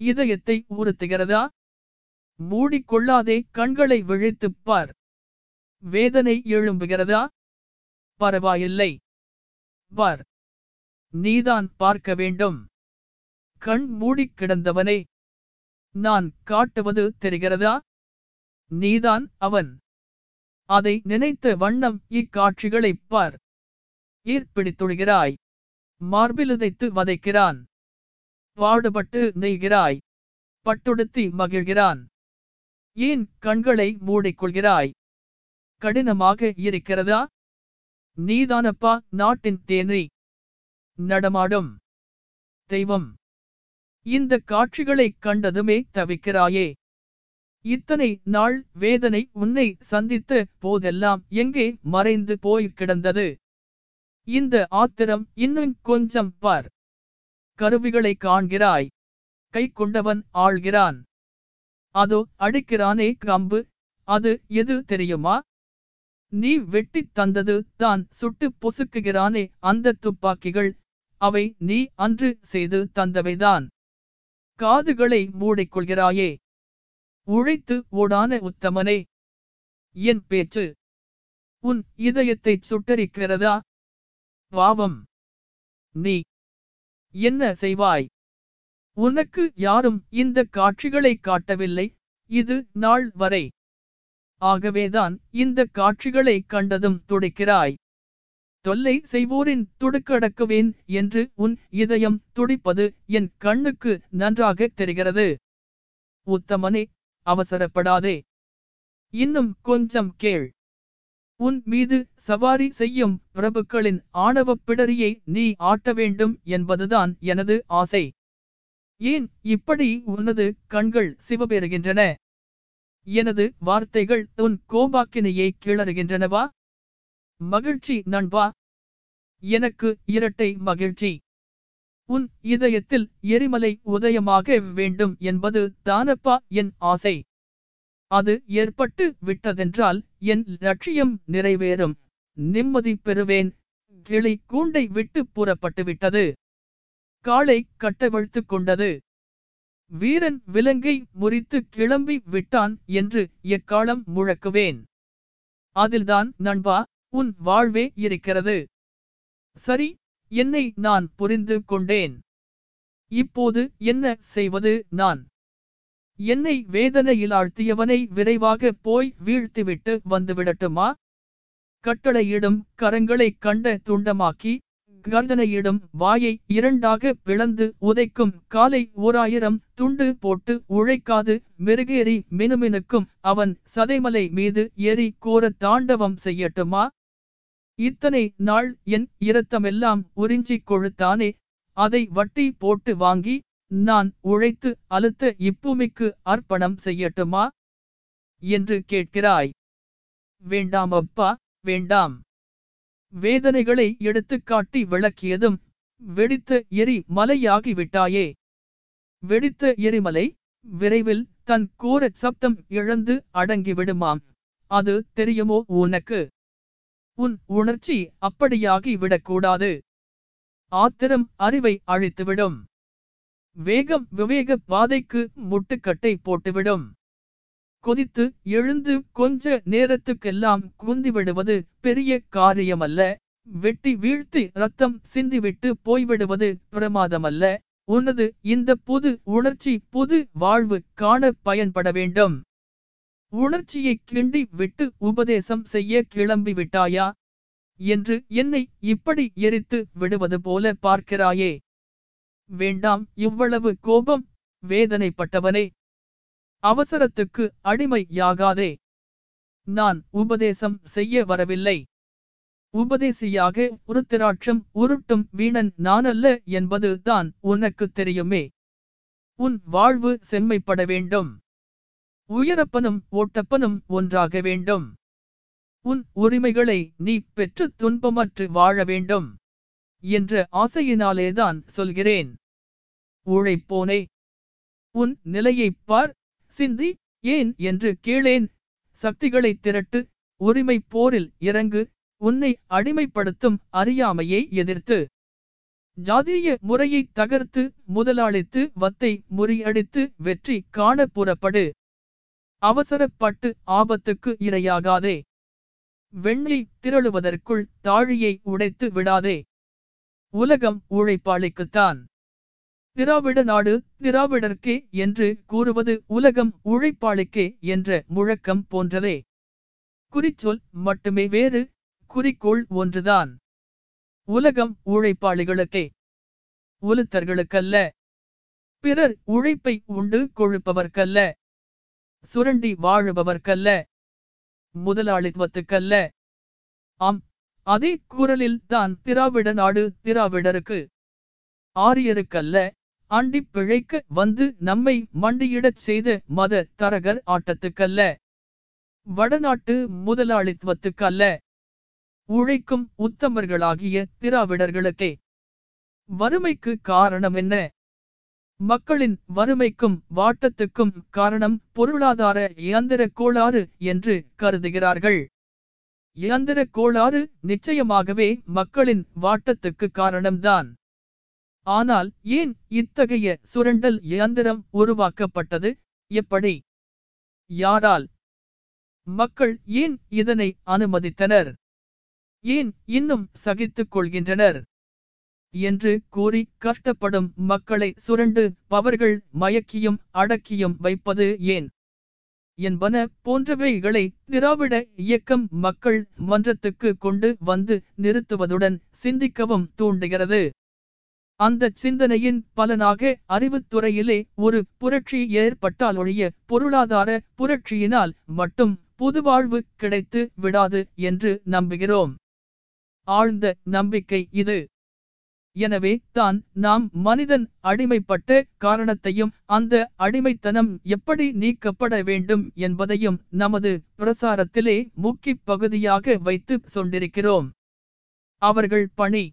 இதயத்தை உறுத்துகிறதா? மூடிக்கொள்ளாதே கண்களை விழித்துப் பார். வேதனை எழும்புகிறதா? பரவாயில்லை. பார் நீதான் பார்க்க வேண்டும். கண் மூடிக் கிடந்தவனே. நான் காட்டுவது தெரிகிறதா? நீதான் அவன். அதை நினைத்த வண்ணம் இக்காட்சிகளைப் பார். ஈர்ப்பிடித்துழுகிறாய் மார்பிலுதைத்து வதைக்கிறான். பாடுபட்டு நெய்கிறாய். பட்டுடுத்தி மகிழ்கிறான். ஏன் கண்களை மூடிக்கொள்கிறாய் கடினமாக இருக்கிறதா? நீதானப்பா நாட்டின் தேனி நடமாடும். தெய்வம் இந்த காட்சிகளைக் கண்டதுமே தவிக்கிறாயே. இத்தனை நாள் வேதனை உன்னை சந்தித்த போதெல்லாம் எங்கே மறைந்து போய் கிடந்தது? இந்த ஆத்திரம் இன்னும் கொஞ்சம் பார். கருவிகளை காண்கிறாய். கை கொண்டவன் ஆள்கிறான். அதோ அடிக்கிறானே கம்பு. அது எது தெரியுமா? நீ வெட்டித் தந்தது தான் சுட்டு பொசுக்குகிறானே அந்த துப்பாக்கிகள். அவை நீ அன்று செய்து தந்தவைதான். காதுகளை மூடிக்கொள்கிறாயே. உழைத்து ஓடான உத்தமனே. என் பேச்சு. உன் இதயத்தைச் சுட்டரிக்கிறதா? பாவம். நீ. என்ன செய்வாய்? உனக்கு யாரும் இந்த காட்சிகளை காட்டவில்லை. இது நாள் வரை. ஆகவேதான் இந்த காட்சிகளை கண்டதும் துடிக்கிறாய். தொல்லை செய்வோரின் துடுக்கடக்குவேன் என்று உன் இதயம் துடிப்பது என் கண்ணுக்கு நன்றாக தெரிகிறது. உத்தமனே அவசரப்படாதே. இன்னும் கொஞ்சம் கேள். உன் மீது சவாரி செய்யும் பிரபுக்களின் ஆணவப் பிடரியை நீ ஆட்ட வேண்டும் என்பதுதான் எனது ஆசை. ஏன் இப்படி உனது கண்கள் சிவபெறுகின்றன? எனது வார்த்தைகள் உன் கோபாக்கினையை கிளறுகின்றனவா? மகிழ்ச்சி நண்பா. எனக்கு இரட்டை மகிழ்ச்சி. உன் இதயத்தில் எரிமலை உதயமாக வேண்டும் என்பது தானப்பா என் ஆசை. அது ஏற்பட்டு விட்டதென்றால் என் லட்சியம் நிறைவேறும். நிம்மதி பெறுவேன். கிளி கூண்டை விட்டு புறப்பட்டு விட்டது காளை கட்டவிழ்த்துக் கொண்டது. வீரன் விலங்கை முறித்து கிளம்பி விட்டான் என்று எக்காலம் முழக்குவேன். அதில்தான் நண்பா உன் வாழ்வே இருக்கிறது. சரி என்னை நான் புரிந்து கொண்டேன். இப்போது என்ன செய்வது நான்? என்னை வேதனையில் ஆழ்த்தியவனை விரைவாக போய் வீழ்த்திவிட்டு வந்துவிடட்டுமா? கட்டளையிடும் கரங்களை கண்ட துண்டமாக்கி கர்தனையிடம் வாயை இரண்டாக பிளந்து உதைக்கும் காலை ஓராயிரம் துண்டு போட்டு உழைக்காது மெருகேறி மினுமினுக்கும் அவன் சதைமலை மீது ஏறி கோர தாண்டவம் செய்யட்டுமா? இத்தனை நாள் என் இரத்தமெல்லாம் உறிஞ்சிக் கொழுத்தானே அதை வட்டி போட்டு வாங்கி நான் உழைத்து அழுத்த இப்பூமிக்கு அர்ப்பணம் செய்யட்டுமா? என்று கேட்கிறாய். வேண்டாம் அப்பா வேண்டாம். வேதனைகளை எடுத்துக்காட்டி விளக்கியதும் வெடித்த எரி மலையாகிவிட்டாயே. வெடித்த எரிமலை விரைவில் தன் கோர சப்தம் இழந்து அடங்கிவிடுமாம். அது தெரியுமோ உனக்கு? உன் உணர்ச்சி அப்படியாகி விடக்கூடாது. ஆத்திரம் அறிவை அழித்துவிடும். வேகம் விவேக பாதைக்கு முட்டுக்கட்டை போட்டுவிடும். கொதித்து எழுந்து கொஞ்ச நேரத்துக்கெல்லாம் குந்திவிடுவது பெரிய காரியமல்ல. வெட்டி வீழ்த்தி ரத்தம் சிந்திவிட்டு போய்விடுவது பிரமாதமல்ல. உனது இந்த புது உணர்ச்சி புது வாழ்வு காண பயன்பட வேண்டும். உணர்ச்சியை கிண்டி விட்டு உபதேசம் செய்ய கிளம்பி விட்டாயா? என்று என்னை இப்படி எரித்து விடுவது போல பார்க்கிறாயே. வேண்டாம் இவ்வளவு கோபம் வேதனைப்பட்டவனே. அவசரத்துக்கு அடிமையாகாதே. நான் உபதேசம் செய்ய வரவில்லை. உபதேசியாக உருத்திராட்சம் உருட்டும் வீணன் நானல்ல என்பது தான் உனக்கு தெரியுமே. உன் வாழ்வு செம்மைப்பட வேண்டும். உயரப்பனும் ஓட்டப்பனும் ஒன்றாக வேண்டும். உன் உரிமைகளை நீ பெற்று துன்பமற்று வாழ வேண்டும் என்ற ஆசையினாலேதான் சொல்கிறேன். உழைப்போனே. உன் நிலையைப் பார். சிந்தி ஏன் என்று கேளேன். சக்திகளை திரட்டு உரிமை போரில் இறங்கு உன்னை அடிமைப்படுத்தும் அறியாமையை எதிர்த்து. ஜாதிய முறையை தகர்த்து முதலாளித்து வத்தை முறியடித்து வெற்றி காண புறப்படு. அவசரப்பட்டு ஆபத்துக்கு இரையாகாதே. வெண்ணை திரளுவதற்குள் தாழியை உடைத்து விடாதே. உலகம் உழைப்பாளிக்குத்தான். திராவிட நாடு திராவிடர்க்கே என்று கூறுவது உலகம் உழைப்பாளிக்கே என்ற முழக்கம் போன்றதே. குறிச்சொல் மட்டுமே வேறு குறிக்கோள் ஒன்றுதான். உலகம் உழைப்பாளிகளுக்கே. உலுத்தர்களுக்கல்ல பிறர் உழைப்பை உண்டு கொழுப்பவர்க்கல்ல. சுரண்டி வாழுபவர்க்கல்ல. முதலாளித்துவத்துக்கல்ல. ஆம் அதே குரலில் தான் திராவிட நாடு திராவிடருக்கு. ஆரியருக்கல்ல. ஆண்டிப் பிழைக்க வந்து நம்மை மண்டியிடச் செய்த மத தரகர் ஆட்டத்துக்கல்ல. வடநாட்டு முதலாளித்துவத்துக்கல்ல. உழைக்கும் உத்தமர்களாகிய திராவிடர்களுக்கே. வறுமைக்கு காரணம் என்ன? மக்களின் வறுமைக்கும் வாட்டத்துக்கும் காரணம் பொருளாதார இயந்திர கோளாறு என்று கருதுகிறார்கள். இயந்திர கோளாறு நிச்சயமாகவே மக்களின் வாட்டத்துக்கு காரணம்தான். ஆனால் ஏன் இத்தகைய சுரண்டல் இயந்திரம் உருவாக்கப்பட்டது? எப்படி? யாரால்? மக்கள் ஏன் இதனை அனுமதித்தனர்? ஏன் இன்னும் சகித்துக் கொள்கின்றனர்? என்று கூறி கஷ்டப்படும் மக்களை சுரண்டு பவர்கள் மயக்கியும் அடக்கியும் வைப்பது ஏன்? என்பன போன்றவைகளை திராவிட இயக்கம் மக்கள் மன்றத்துக்கு கொண்டு வந்து நிறுத்துவதுடன் சிந்திக்கவும் தூண்டுகிறது. அந்த சிந்தனையின் பலனாக அறிவுத்துறையிலே ஒரு புரட்சி ஏற்பட்டால் ஒழிய பொருளாதார புரட்சியினால் மட்டும் புதுவாழ்வு கிடைத்து விடாது என்று நம்புகிறோம். ஆழ்ந்த நம்பிக்கை இது. எனவே தான் நாம் மனிதன் அடிமைப்பட்ட காரணத்தையும் அந்த அடிமைத்தனம் எப்படி நீக்கப்பட வேண்டும் என்பதையும் நமது பிரசாரத்திலே முக்கிய பகுதியாக வைத்து சொண்டிருக்கிறோம் அவர்கள் பணி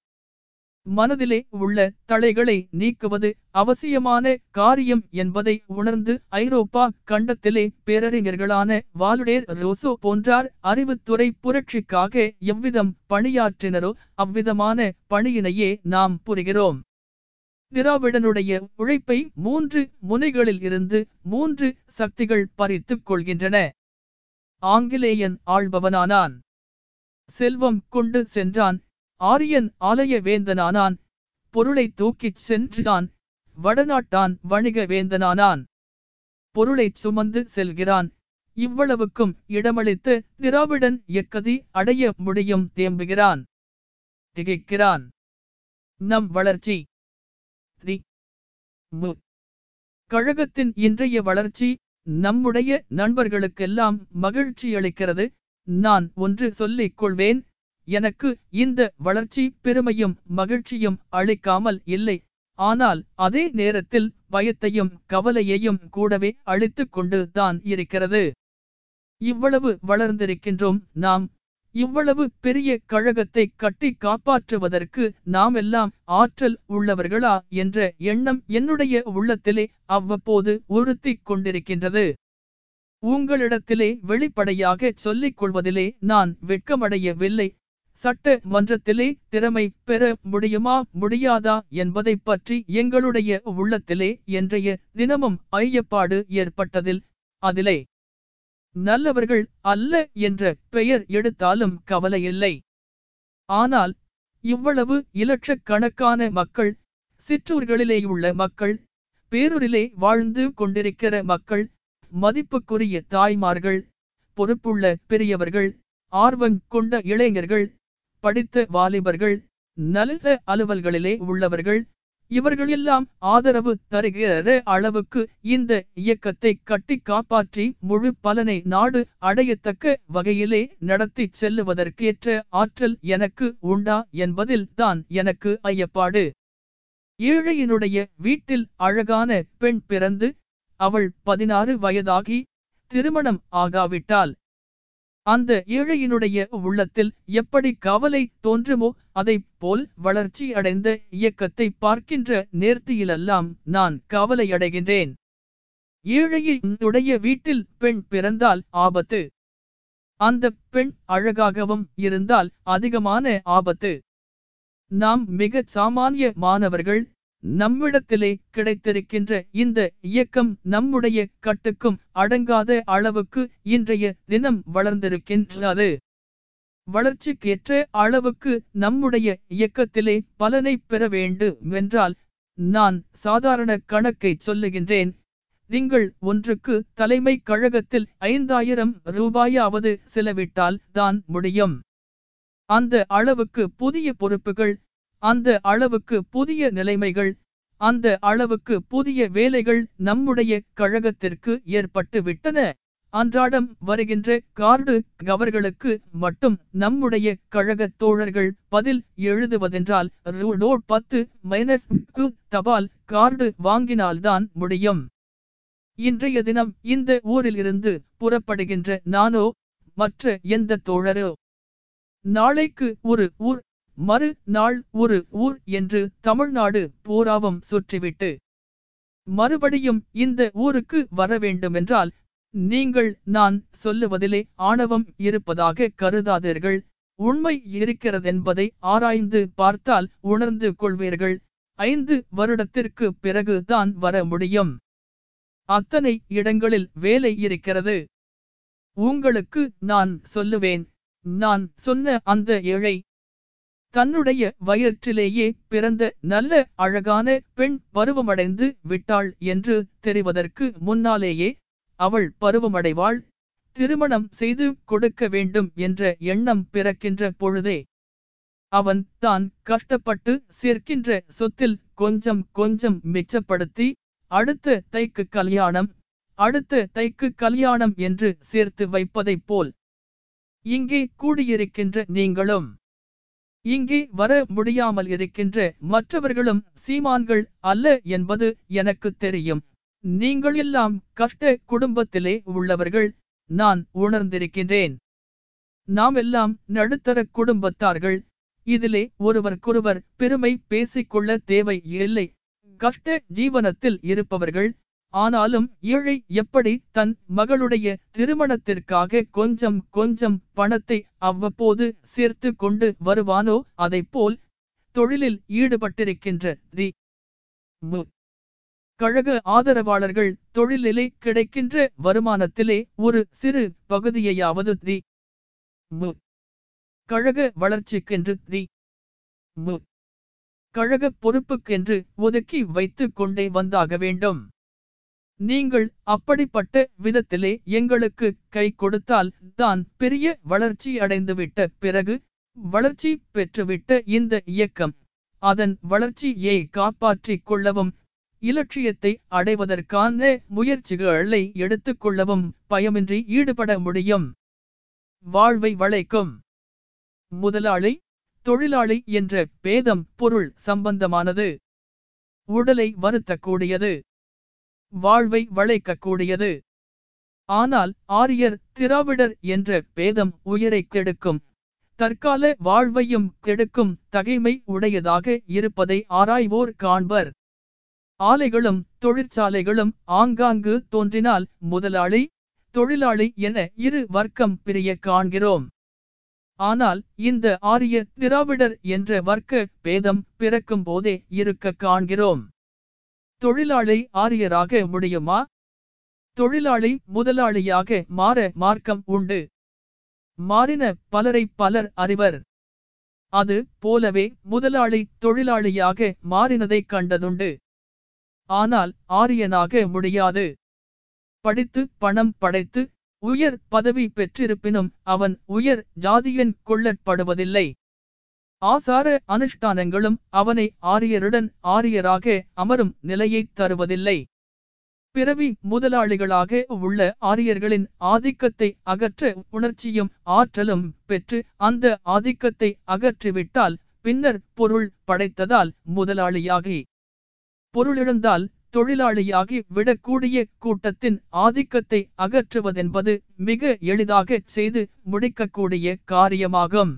மனதிலே உள்ள தளைகளை நீக்குவது அவசியமான காரியம் என்பதை உணர்ந்து ஐரோப்பா கண்டத்திலே பேரறிஞர்களான வாலுடேர் ரோசோ போன்றார். அறிவுத்துறை புரட்சிக்காக எவ்விதம் பணியாற்றினரோ அவ்விதமான பணியினையே நாம் புரிகிறோம். திராவிடனுடைய உழைப்பை மூன்று முனைகளில் இருந்து மூன்று சக்திகள் பறித்துக் கொள்கின்றன. ஆங்கிலேயன் ஆள்பவனானான். செல்வம் கொண்டு சென்றான். ஆரியன் ஆலய வேந்தனானான். பொருளை தூக்கிச் சென்றான். வடநாட்டான் வணிக வேந்தனானான். பொருளைச் சுமந்து செல்கிறான். இவ்வளவுக்கும் இடமளித்து திராவிடன் எக்கதி அடைய முடியும் தேம்புகிறான். திகைக்கிறான். நம் வளர்ச்சி. தி. மு. கழகத்தின் இன்றைய வளர்ச்சி நம்முடைய நண்பர்களுக்கெல்லாம் மகிழ்ச்சி அளிக்கிறது. நான் ஒன்று சொல்லிக் கொள்வேன். எனக்கு இந்த வளர்ச்சி பெருமையும் மகிழ்ச்சியும் அளிக்காமல் இல்லை. ஆனால் அதே நேரத்தில் பயத்தையும் கவலையையும் கூடவே அழித்து கொண்டு தான் இருக்கிறது. இவ்வளவு வளர்ந்திருக்கின்றோம் நாம். இவ்வளவு பெரிய கழகத்தை கட்டி காப்பாற்றுவதற்கு நாமெல்லாம் ஆற்றல் உள்ளவர்களா என்ற எண்ணம் என்னுடைய உள்ளத்திலே அவ்வப்போது உறுத்தி கொண்டிருக்கின்றது. உங்களிடத்திலே வெளிப்படையாக சொல்லிக் கொள்வதிலே நான் வெட்கமடையவில்லை. சட்ட மன்றத்திலே திறமை பெற முடியுமா முடியாதா என்பதை பற்றி எங்களுடைய உள்ளத்திலே என்றைய தினமும் ஐயப்பாடு ஏற்பட்டதில் அதிலே நல்லவர்கள் அல்ல என்ற பெயர் எடுத்தாலும் கவலையில்லை ஆனால் இவ்வளவு இலட்சக்கணக்கான மக்கள் சிற்றூர்களிலேயுள்ள மக்கள் பேரூரிலே வாழ்ந்து கொண்டிருக்கிற மக்கள் மதிப்புக்குரிய தாய்மார்கள் பொறுப்புள்ள பெரியவர்கள் ஆர்வங் கொண்ட இளைஞர்கள் படித்த வாலிபர்கள் நல்ல அலுவல்களிலே உள்ளவர்கள் இவர்களெல்லாம் ஆதரவு தருகிற அளவுக்கு இந்த இயக்கத்தை கட்டி காப்பாற்றி முழு பலனை நாடு அடையத்தக்க வகையிலே நடத்தி செல்லுவதற்கேற்ற ஆற்றல் எனக்கு உண்டா என்பதில் தான் எனக்கு ஐயப்பாடு. ஏழையினுடைய வீட்டில் அழகான பெண் பிறந்து அவள் பதினாறு வயதாகி திருமணம் ஆகாவிட்டால் அந்த ஏழையினுடைய உள்ளத்தில் எப்படி கவலை தோன்றுமோ அதைப் போல் வளர்ச்சி அடைந்த இயக்கத்தை பார்க்கின்ற நேர்த்தியிலெல்லாம் நான் கவலையடைகின்றேன் ஏழையினுடைய வீட்டில் பெண் பிறந்தால் ஆபத்து. அந்த பெண் அழகாகவும் இருந்தால் அதிகமான ஆபத்து. நாம் மிக சாமானிய மாணவர்கள் நம்மிடத்திலே கிடைத்திருக்கின்ற இந்த இயக்கம் நம்முடைய கட்டுக்கும் அடங்காத அளவுக்கு இன்றைய தினம் வளர்ந்திருக்கின்றது. வளர்ச்சிக்கேற்ற அளவுக்கு நம்முடைய இயக்கத்திலே பலனை பெற வேண்டுமென்றால் நான் சாதாரண கணக்கை சொல்லுகின்றேன். நீங்கள் ஒன்றுக்கு தலைமை கழகத்தில் ஐந்தாயிரம் ரூபாயாவது செலவிட்டால் தான் முடியும். அந்த அளவுக்கு புதிய பொறுப்புகள் அந்த அளவுக்கு புதிய நிலைமைகள் அந்த அளவுக்கு புதிய வேலைகள் நம்முடைய கழகத்திற்கு ஏற்பட்டு விட்டன. அன்றாடம் வருகின்ற கார்டு கவர்களுக்கு மட்டும் நம்முடைய கழகத் தோழர்கள் பதில் எழுதுவதென்றால் ரூடோ பத்து மைனஸ் தபால் கார்டு வாங்கினால்தான் முடியும். இன்றைய தினம் இந்த ஊரிலிருந்து புறப்படுகின்ற நானோ மற்ற எந்த தோழரோ? நாளைக்கு ஒரு ஊர் மறு நாள் ஒரு ஊர் என்று தமிழ்நாடு பூராவும் சுற்றிவிட்டு. மறுபடியும் இந்த ஊருக்கு வர வேண்டுமென்றால் நீங்கள் நான் சொல்லுவதிலே ஆணவம் இருப்பதாக கருதாதீர்கள். உண்மை இருக்கிறதென்பதை ஆராய்ந்து பார்த்தால் உணர்ந்து கொள்வீர்கள். ஐந்து வருடத்திற்கு பிறகு தான் வர முடியும். அத்தனை இடங்களில் வேலை இருக்கிறது. உங்களுக்கு நான் சொல்லுவேன். நான் சொன்ன அந்த ஏழை தன்னுடைய வயிற்றிலேயே பிறந்த நல்ல அழகான பெண் பருவமடைந்து விட்டாள் என்று தெரிவதற்கு முன்னாலேயே அவள் பருவமடைவாள். திருமணம் செய்து கொடுக்க வேண்டும் என்ற எண்ணம் பிறக்கின்ற பொழுதே அவன் தான் கஷ்டப்பட்டு சேர்க்கின்ற சொத்தில் கொஞ்சம் கொஞ்சம் மிச்சப்படுத்தி அடுத்த தைக்கு கல்யாணம் அடுத்த தைக்கு கல்யாணம் என்று சேர்த்து வைப்பதைப் போல் இங்கே கூடியிருக்கின்ற நீங்களும் இங்கே வர முடியாமல் இருக்கின்ற மற்றவர்களும் சீமான்கள் அல்ல என்பது எனக்கு தெரியும். நீங்கள் எல்லாம் கஷ்ட குடும்பத்திலே உள்ளவர்கள் நான் உணர்ந்திருக்கின்றேன். நாம் எல்லாம் நடுத்தர குடும்பத்தார்கள் இதிலே ஒருவருக்கொருவர் பெருமை பேசிக்கொள்ள தேவை இல்லை கஷ்ட ஜீவனத்தில் இருப்பவர்கள் ஆனாலும் ஏழை எப்படி தன் மகளுடைய திருமணத்திற்காக கொஞ்சம் கொஞ்சம் பணத்தை அவ்வப்போது சேர்த்து கொண்டு வருவானோ அதைப்போல் தொழிலில் ஈடுபட்டிருக்கின்ற தி மு. கழக ஆதரவாளர்கள் தொழிலிலே கிடைக்கின்ற வருமானத்திலே ஒரு சிறு பகுதியையாவது தி மு. கழக வளர்ச்சிக்கென்று தி மு. கழக பொறுப்புக்கென்று ஒதுக்கி வைத்துக் கொண்டே வந்தாக வேண்டும். நீங்கள் அப்படிப்பட்ட விதத்திலே எங்களுக்கு கை கொடுத்தால் தான் பெரிய வளர்ச்சி அடைந்துவிட்ட பிறகு வளர்ச்சி பெற்றுவிட்ட இந்த இயக்கம். அதன் வளர்ச்சியை காப்பாற்றிக் கொள்ளவும் இலட்சியத்தை அடைவதற்கான முயற்சிகளை எடுத்துக்கொள்ளவும் பயமின்றி ஈடுபட முடியும். வாழ்வை வளைக்கும். முதலாளி தொழிலாளி என்ற பேதம் பொருள் சம்பந்தமானது. உடலை வருத்தக்கூடியது. வாழ்வை வளைக்கக்கூடியது. ஆனால் ஆரியர் திராவிடர் என்ற பேதம் உயிரை கெடுக்கும். தற்கால வாழ்வையும் கெடுக்கும் தகைமை உடையதாக இருப்பதை ஆராய்வோர் காண்பர். ஆலைகளும் தொழிற்சாலைகளும் ஆங்காங்கு தோன்றினால் முதலாளி தொழிலாளி என இரு வர்க்கம் பிரிய காண்கிறோம். ஆனால் இந்த ஆரிய திராவிடர் என்ற வர்க்க பேதம் பிறக்கும் போதே இருக்க காண்கிறோம். தொழிலாளி ஆரியராக முடியுமா? தொழிலாளி முதலாளியாக மாற மார்க்கம் உண்டு. மாறின பலரை பலர் அறிவர். அது போலவே முதலாளி தொழிலாளியாக மாறினதைக் கண்டதுண்டு. ஆனால் ஆரியனாக முடியாது. படித்து பணம் படைத்து உயர் பதவி பெற்றிருப்பினும் அவன் உயர் ஜாதியன் கொள்ளப்படுவதில்லை. ஆசார அனுஷ்டானங்களும் அவனை ஆரியருடன் ஆரியராக அமரும் நிலையைத் தருவதில்லை. பிறவி முதலாளிகளாக உள்ள ஆரியர்களின் ஆதிக்கத்தை அகற்ற உணர்ச்சியும் ஆற்றலும் பெற்று அந்த ஆதிக்கத்தை அகற்றிவிட்டால் பின்னர் பொருள் படைத்ததால் முதலாளியாகி பொருளிழந்தால் தொழிலாளியாகி விடக்கூடிய கூட்டத்தின் ஆதிக்கத்தை அகற்றுவதென்பது மிக எளிதாக செய்து முடிக்கக்கூடிய காரியமாகும்.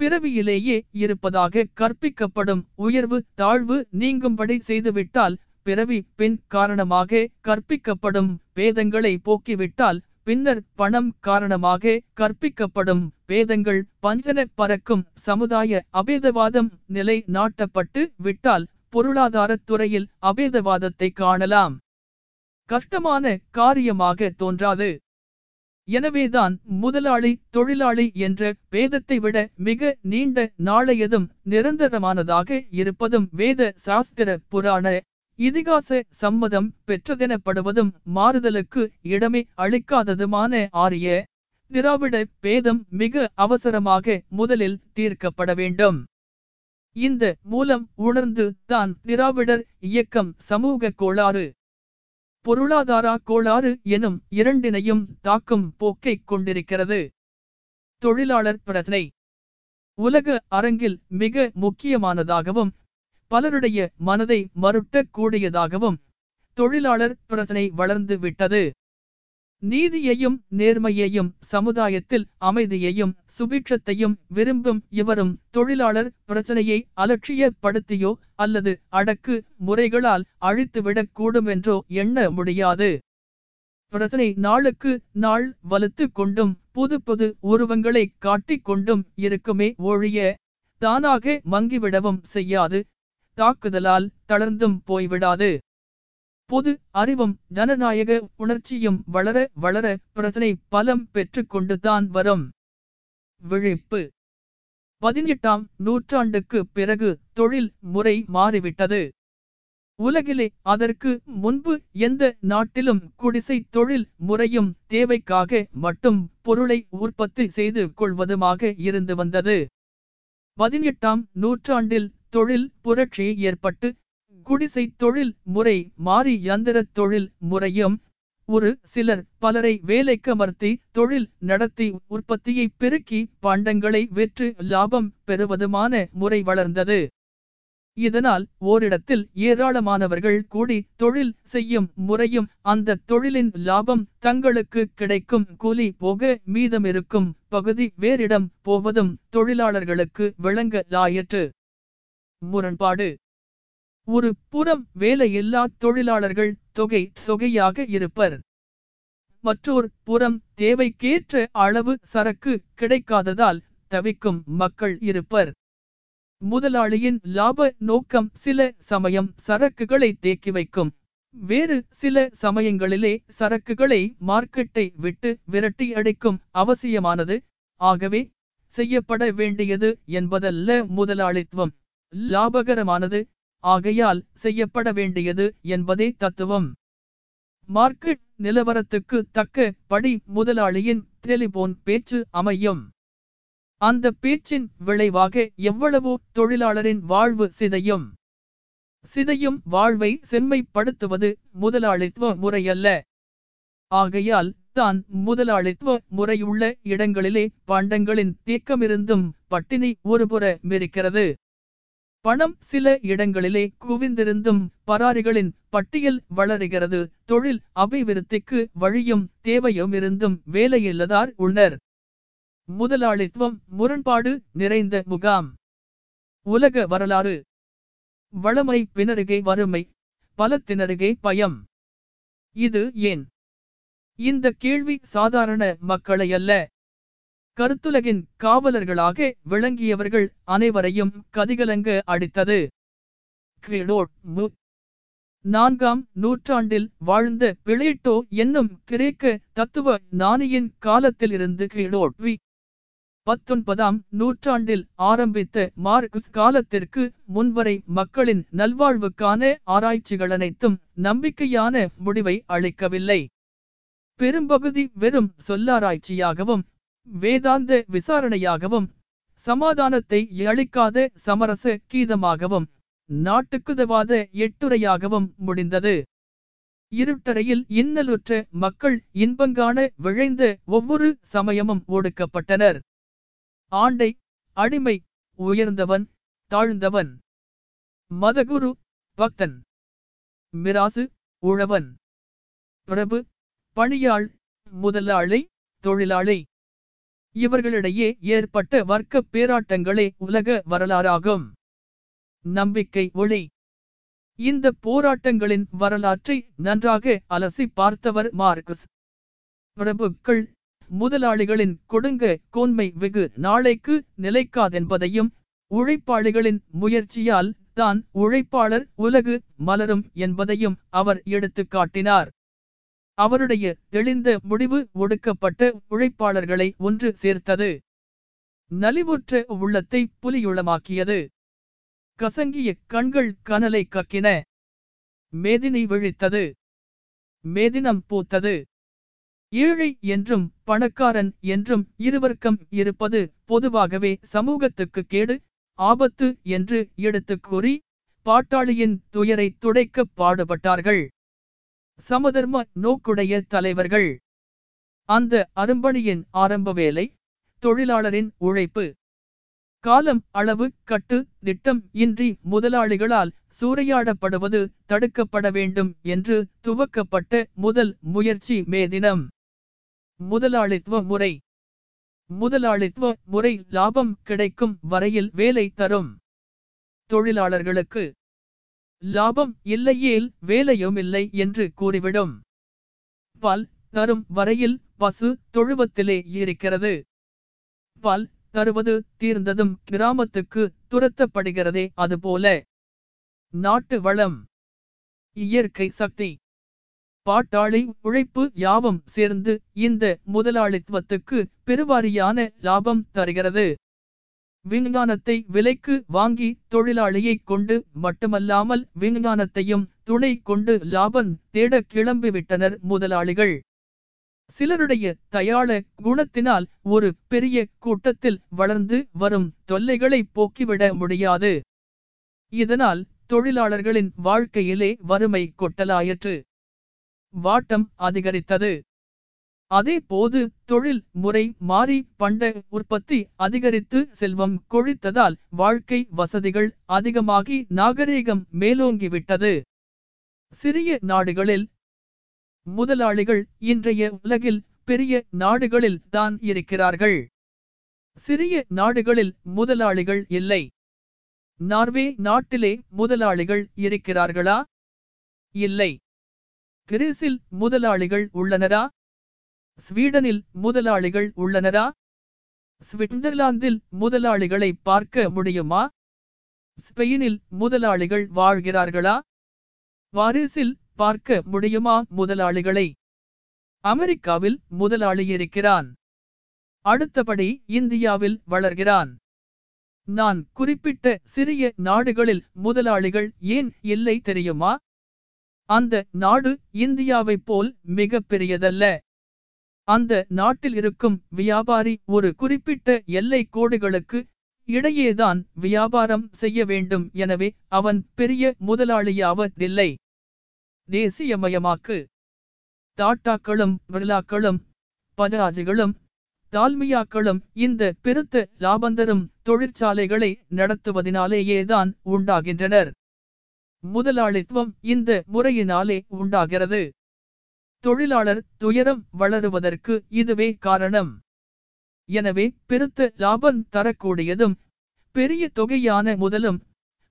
பிறவியிலேயே இருப்பதாக கற்பிக்கப்படும். உயர்வு தாழ்வு நீங்கும்படி செய்துவிட்டால் பிறவி பின் காரணமாக கற்பிக்கப்படும். பேதங்களை போக்கிவிட்டால் பின்னர் பணம் காரணமாக கற்பிக்கப்படும். பேதங்கள் பஞ்சன பறக்கும். சமுதாய அபேதவாதம் நிலை நாட்டப்பட்டு விட்டால் பொருளாதாரத் துறையில் அபேதவாதத்தை காணலாம். கஷ்டமான காரியமாக தோன்றாது. எனவேதான் முதலாளி தொழிலாளி என்ற பேதத்தை விட மிக நீண்ட நாளையதும் நிரந்தரமானதாக இருப்பதும் வேத சாஸ்திர புராண இதிகாச சம்மதம் பெற்றதெனப்படுவதும் மாறுதலுக்கு இடமே அளிக்காததுமான ஆரிய திராவிட பேதம் மிக அவசரமாக முதலில் தீர்க்கப்பட வேண்டும். இந்த மூலம் உணர்ந்து தான் திராவிடர் இயக்கம் சமூக கோளாறு பொருளாதார கோளாறு எனும் இரண்டினையும் தாக்கும் போக்கைக் கொண்டிருக்கிறது. தொழிலாளர் பிரச்சனை. உலக அரங்கில் மிக முக்கியமானதாகவும் பலருடைய மனதை மறுட்டக்கூடியதாகவும் தொழிலாளர் பிரச்சனை வளர்ந்து விட்டது. நீதியையும் நேர்மையையும் சமுதாயத்தில் அமைதியையும் சுபிட்சத்தையும் விரும்பும் இவரும் தொழிலாளர் பிரச்சனையை அலட்சியப்படுத்தியோ அல்லது அடக்கு முறைகளால் அழித்துவிடக் கூடுமென்றோ எண்ண முடியாது. பிரச்சனை நாளுக்கு நாள் வலுத்து கொண்டும் புது புது உருவங்களை காட்டிக் கொண்டும் இருக்குமே ஒழிய தானாக மங்கிவிடவும் செய்யாது. தாக்குதலால் தளர்ந்தும் போய்விடாது. பொது அறிவும் ஜனநாயக உணர்ச்சியும் வளர வளர பிரச்சனை பலம் பெற்றுக்கொண்டுதான் வரும். விழிப்பு. பதினெட்டாம் நூற்றாண்டுக்கு பிறகு தொழில் முறை மாறிவிட்டது. உலகிலே அதற்கு முன்பு எந்த நாட்டிலும் குடிசை தொழில் முறையும் தேவைக்காக மட்டும் பொருளை உற்பத்தி செய்து கொள்வதுமாக இருந்து வந்தது. பதினெட்டாம் நூற்றாண்டில் தொழில் புரட்சி ஏற்பட்டு குடிசை தொழில் முறை மாறி யந்திரத் தொழில் முறையும் ஒரு சிலர் பலரை வேலைக்கமர்த்தி தொழில் நடத்தி உற்பத்தியை பெருக்கி பாண்டங்களை விற்று லாபம் பெறுவதுமான முறை வளர்ந்தது. இதனால் ஓரிடத்தில் ஏராளமானவர்கள் கூடி தொழில் செய்யும் முறையும் அந்த தொழிலின் லாபம் தங்களுக்கு கிடைக்கும் கூலி போக மீதமிருக்கும் பகுதி வேறிடம் போவதும் தொழிலாளர்களுக்கு விளங்க லாயிற்று. முரண்பாடு ஒரு புறம் வேலையில்லா தொழிலாளர்கள் தொகை தொகையாக இருப்பர். மற்றோர் புறம் தேவைக்கேற்ற அளவு சரக்கு கிடைக்காததால் தவிக்கும் மக்கள் இருப்பர். முதலாளியின் லாப நோக்கம் சில சமயம் சரக்குகளை தேக்கி வைக்கும். வேறு சில சமயங்களிலே சரக்குகளை மார்க்கெட்டை விட்டு விரட்டி அடிக்கும் அவசியமானது. ஆகவே செய்யப்பட வேண்டியது என்பதல்ல முதலாளித்துவம். லாபகரமானது ஆகையால் செய்யப்பட வேண்டியது என்பதே தத்துவம். மார்க்கெட் நிலவரத்துக்கு தக்க படி முதலாளியின் டெலிபோன் பேச்சு அமையும். அந்த பேச்சின் விளைவாக எவ்வளவோ தொழிலாளரின் வாழ்வு சிதையும். சிதையும் வாழ்வை செம்மைப்படுத்துவது முதலாளித்துவ முறையல்ல. ஆகையால் தான் முதலாளித்துவ முறையுள்ள இடங்களிலே பாண்டங்களின் தேக்கமிருந்தும் பட்டினி ஒருபுற மிருக்கிறது. பணம் சில இடங்களிலே குவிந்திருந்தும் பராரிகளின் பட்டியல் வளருகிறது. தொழில் அபிவிருத்திக்கு வழியும் தேவையும் இருந்தும் வேலையில்லதார் உள்ளனர். முதலாளித்துவம் முரண்பாடு நிறைந்த முகாம். உலக வரலாறு. வளமை பினருகே வறுமை பலத்தினருகே பயம். இது ஏன்? இந்த கேள்வி சாதாரண மக்களையல்ல. கருத்துலகின் காவலர்களாக விளங்கியவர்கள் அனைவரையும் கதிகலங்க அடித்தது. நான்காம் நூற்றாண்டில் வாழ்ந்த பிளேட்டோ என்னும் கிரேக்க தத்துவ ஞானியின் காலத்திலிருந்து கிரீடோட் பத்தொன்பதாம் நூற்றாண்டில் ஆரம்பித்த மார்க்ஸ் காலத்திற்கு முன்வரை மக்களின் நல்வாழ்வுக்கான ஆராய்ச்சிகள் அனைத்தும் நம்பிக்கையான முடிவை அளிக்கவில்லை. பெரும்பகுதி வெறும் சொல்லாராய்ச்சியாகவும் வேதாந்த விசாரணையாகவும் சமாதானத்தை அளிக்காத சமரச கீதமாகவும் நாட்டுக்குதவாத எட்டுரையாகவும் முடிந்தது. இருட்டறையில் இன்னலுற்ற மக்கள் இன்பங்காண விழைந்த ஒவ்வொரு சமயமும் ஒடுக்கப்பட்டனர். ஆண்டை அடிமை உயர்ந்தவன் தாழ்ந்தவன். மதகுரு பக்தன். மிராசு உழவன். பிரபு பணியாள் முதலாளி தொழிலாளி. இவர்களிடையே ஏற்பட்ட வர்க்க பேராட்டங்களே உலக வரலாறாகும். நம்பிக்கை ஒளி. இந்த போராட்டங்களின் வரலாற்றை நன்றாக அலசி பார்த்தவர் மார்க்ஸ். பிரபுக்கள். முதலாளிகளின் கொடுங்க கோன்மை வெகு நாளைக்கு நிலைக்காதென்பதையும் உழைப்பாளிகளின் முயற்சியால் தான் உழைப்பாளர் உலகு மலரும் என்பதையும் அவர் எடுத்து காட்டினார் அவருடைய தெளிந்த முடிவு ஒடுக்கப்பட்ட உழைப்பாளர்களை ஒன்று சேர்த்தது. நலிவுற்ற உள்ளத்தை புலியுளமாக்கியது. கசங்கிய கண்கள் கனலை கக்கின. மேதினி விழித்தது. மேதினம் பூத்தது. ஏழை என்றும் பணக்காரன் என்றும் இருவர்க்கம் இருப்பது பொதுவாகவே சமூகத்துக்கு கேடு ஆபத்து என்று எடுத்துக் கூறி பாட்டாளியின் துயரை துடைக்க பாடுபட்டார்கள். சமதர்ம நோக்குடைய தலைவர்கள். அந்த அரும்பணியின் ஆரம்ப வேலை தொழிலாளரின் உழைப்பு. காலம் அளவு கட்டு திட்டம் இன்றி முதலாளிகளால் சூறையாடப்படுவது தடுக்கப்பட வேண்டும் என்று துவக்கப்பட்ட முதல் முயற்சி மேதினம் முதலாளித்துவ முறை. முதலாளித்துவ முறை லாபம் கிடைக்கும் வரையில் வேலை தரும். தொழிலாளர்களுக்கு லாபம் இல்லையேல் வேலையும் இல்லை என்று கூறிவிடும். பால் தரும் வரையில் பசு தொழுவத்திலே இருக்கிறது. பால் தருவது தீர்ந்ததும் கிராமத்துக்கு துரத்தப்படுகிறதே அதுபோல. நாட்டு வளம் இயற்கை சக்தி பாட்டாளி உழைப்பு யாவும் சேர்ந்து இந்த முதலாளித்துவத்துக்கு பெருவாரியான லாபம் தருகிறது. விஞ்ஞானத்தை விலைக்கு வாங்கி தொழிலாளியைக் கொண்டு மட்டுமல்லாமல் விஞ்ஞானத்தையும் துணை கொண்டு லாபம் தேட கிளம்பிவிட்டனர் முதலாளிகள். சிலருடைய தயாள குணத்தினால் ஒரு பெரிய கூட்டத்தில் வளர்ந்து வரும் தொல்லைகளை போக்கிவிட முடியாது. இதனால் தொழிலாளர்களின் வாழ்க்கையிலே வறுமை கொட்டலாயிற்று. வாட்டம் அதிகரித்தது. அதே போது தொழில் முறை மாறி பண்ட உற்பத்தி அதிகரித்து செல்வம் கொழித்ததால் வாழ்க்கை வசதிகள் அதிகமாகி நாகரீகம் மேலோங்கிவிட்டது. சிறிய நாடுகளில் முதலாளிகள் இன்றைய உலகில் பெரிய நாடுகளில் தான் இருக்கிறார்கள். சிறிய நாடுகளில் முதலாளிகள் இல்லை. நார்வே நாட்டிலே முதலாளிகள் இருக்கிறார்களா? இல்லை. கிரீஸில் முதலாளிகள் உள்ளனரா? ஸ்வீடனில் முதலாளிகள் உள்ளனரா? ஸ்விட்சர்லாந்தில் முதலாளிகளை பார்க்க முடியுமா? ஸ்பெயினில் முதலாளிகள் வாழ்கிறார்களா? பாரிஸில் பார்க்க முடியுமா முதலாளிகளை? அமெரிக்காவில் முதலாளி இருக்கிறான். அடுத்தபடி இந்தியாவில் வளர்கிறான். நான் குறிப்பிட்ட சிறிய நாடுகளில் முதலாளிகள் ஏன் இல்லை தெரியுமா? அந்த நாடு இந்தியாவைப் போல் மிக பெரியதல்ல. அந்த நாட்டில் இருக்கும் வியாபாரி ஒரு குறிப்பிட்ட எல்லை கோடுகளுக்கு இடையேதான் வியாபாரம் செய்ய வேண்டும். எனவே அவன் பெரிய முதலாளியாவதில்லை தேசியமயமாக்கு. டாட்டாக்களும் பிர்லாக்களும் பஜாஜுகளும் தால்மியாக்களும் இந்த பெருத்த லாபந்தரும் தொழிற்சாலைகளை நடத்துவதினாலேயேதான் உண்டாகின்றனர். முதலாளித்துவம் இந்த முறையினாலே உண்டாகிறது. தொழிலாளர் துயரம் வளருவதற்கு இதுவே காரணம். எனவே பெருத்த லாபம் தரக்கூடியதும் பெரிய தொகையான முதலும்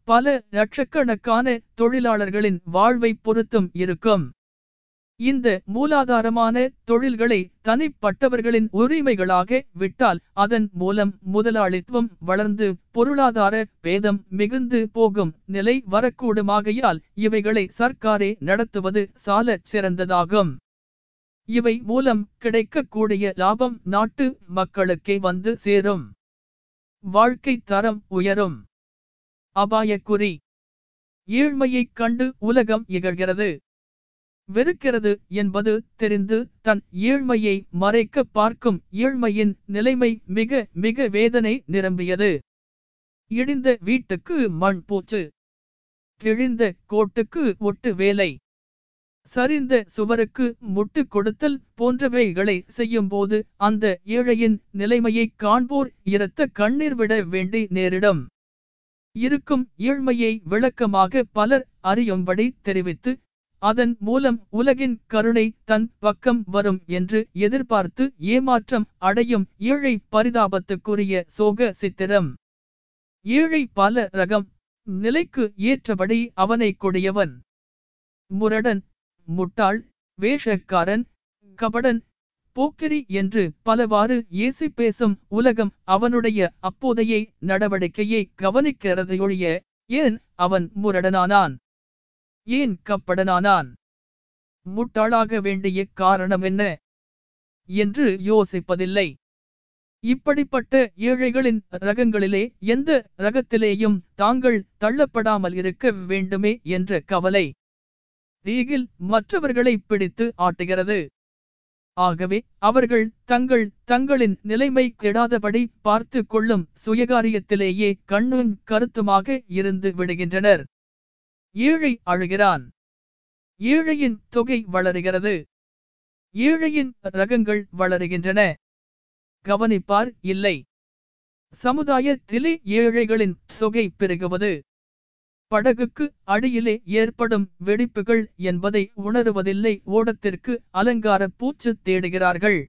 பல லட்சக்கணக்கான தொழிலாளர்களின் வாழ்வை பொருத்தும் இருக்கும். இந்த மூலாதாரமான தொழில்களை தனிப்பட்டவர்களின் உரிமைகளாக விட்டால் அதன் மூலம் முதலாளித்துவம் வளர்ந்து பொருளாதார பேதம் மிகுந்து போகும் நிலை வரக்கூடுமாகையால் இவைகளை சர்க்காரே நடத்துவது சாலச் சிறந்ததாகும். இவை மூலம் கிடைக்கக்கூடிய லாபம் நாட்டு மக்களுக்கே வந்து சேரும். வாழ்க்கை தரம் உயரும். அபாயக்குறி. ஏழ்மையைக் கண்டு உலகம் இகழ்கிறது. வெறுக்கிறது என்பது தெரிந்து தன் ஏழ்மையை மறைக்க பார்க்கும் ஏழ்மையின் நிலைமை மிக மிக வேதனை நிரம்பியது. இடிந்த வீட்டுக்கு மண் பூச்சு. கிழிந்த கோட்டுக்கு ஒட்டு வேலை. சரிந்த சுவருக்கு முட்டு கொடுத்தல் போன்றவைகளை செய்யும்போது அந்த ஏழையின் நிலைமையை காண்போர் இரத்த கண்ணீர் விட வேண்டி நேரிடும். இருக்கும் ஏழ்மையை விளக்கமாக பலர் அறியும்படி தெரிவித்து அதன் மூலம் உலகின் கருணை தன் பக்கம் வரும் என்று எதிர்பார்த்து ஏமாற்றம் அடையும் ஏழை பரிதாபத்துக்குரிய சோக சித்திரம். ஏழை பல ரகம் நிலைக்கு ஏற்றபடி அவனை கொடியவன். முரடன் முட்டாள் வேஷக்காரன் கபடன் போக்கிரி என்று பலவாறு ஏசி பேசும் உலகம் அவனுடைய அப்போதைய நடவடிக்கையை கவனிக்கிறதையொழிய ஏன் அவன் முரடனானான்? ஏன் கப்படனானான்? முட்டாளாக வேண்டிய காரணம் என்ன? என்று யோசிப்பதில்லை. இப்படிப்பட்ட ஏழைகளின் ரகங்களிலே எந்த ரகத்திலேயும் தாங்கள் தள்ளப்படாமல் இருக்க வேண்டுமே என்ற கவலை தீகில் மற்றவர்களை பிடித்து ஆட்டுகிறது. ஆகவே அவர்கள் தங்கள் தங்களின் நிலைமை கெடாதபடி பார்த்து கொள்ளும் சுயகாரியத்திலேயே கண்ணும் கருத்துமாக இருந்து விடுகின்றனர். ஏழை அழுகிறான். ஏழையின் தொகை வளருகிறது. ஏழையின் ரகங்கள் வளருகின்றன. கவனிப்பார் இல்லை. சமுதாயத்திலே ஏழைகளின் தொகை பெருகுவது. படகுக்கு அடியிலே ஏற்படும் வெடிப்புகள் என்பதை உணருவதில்லை ஓடத்திற்கு அலங்கார பூச்சு தேடுகிறார்கள்.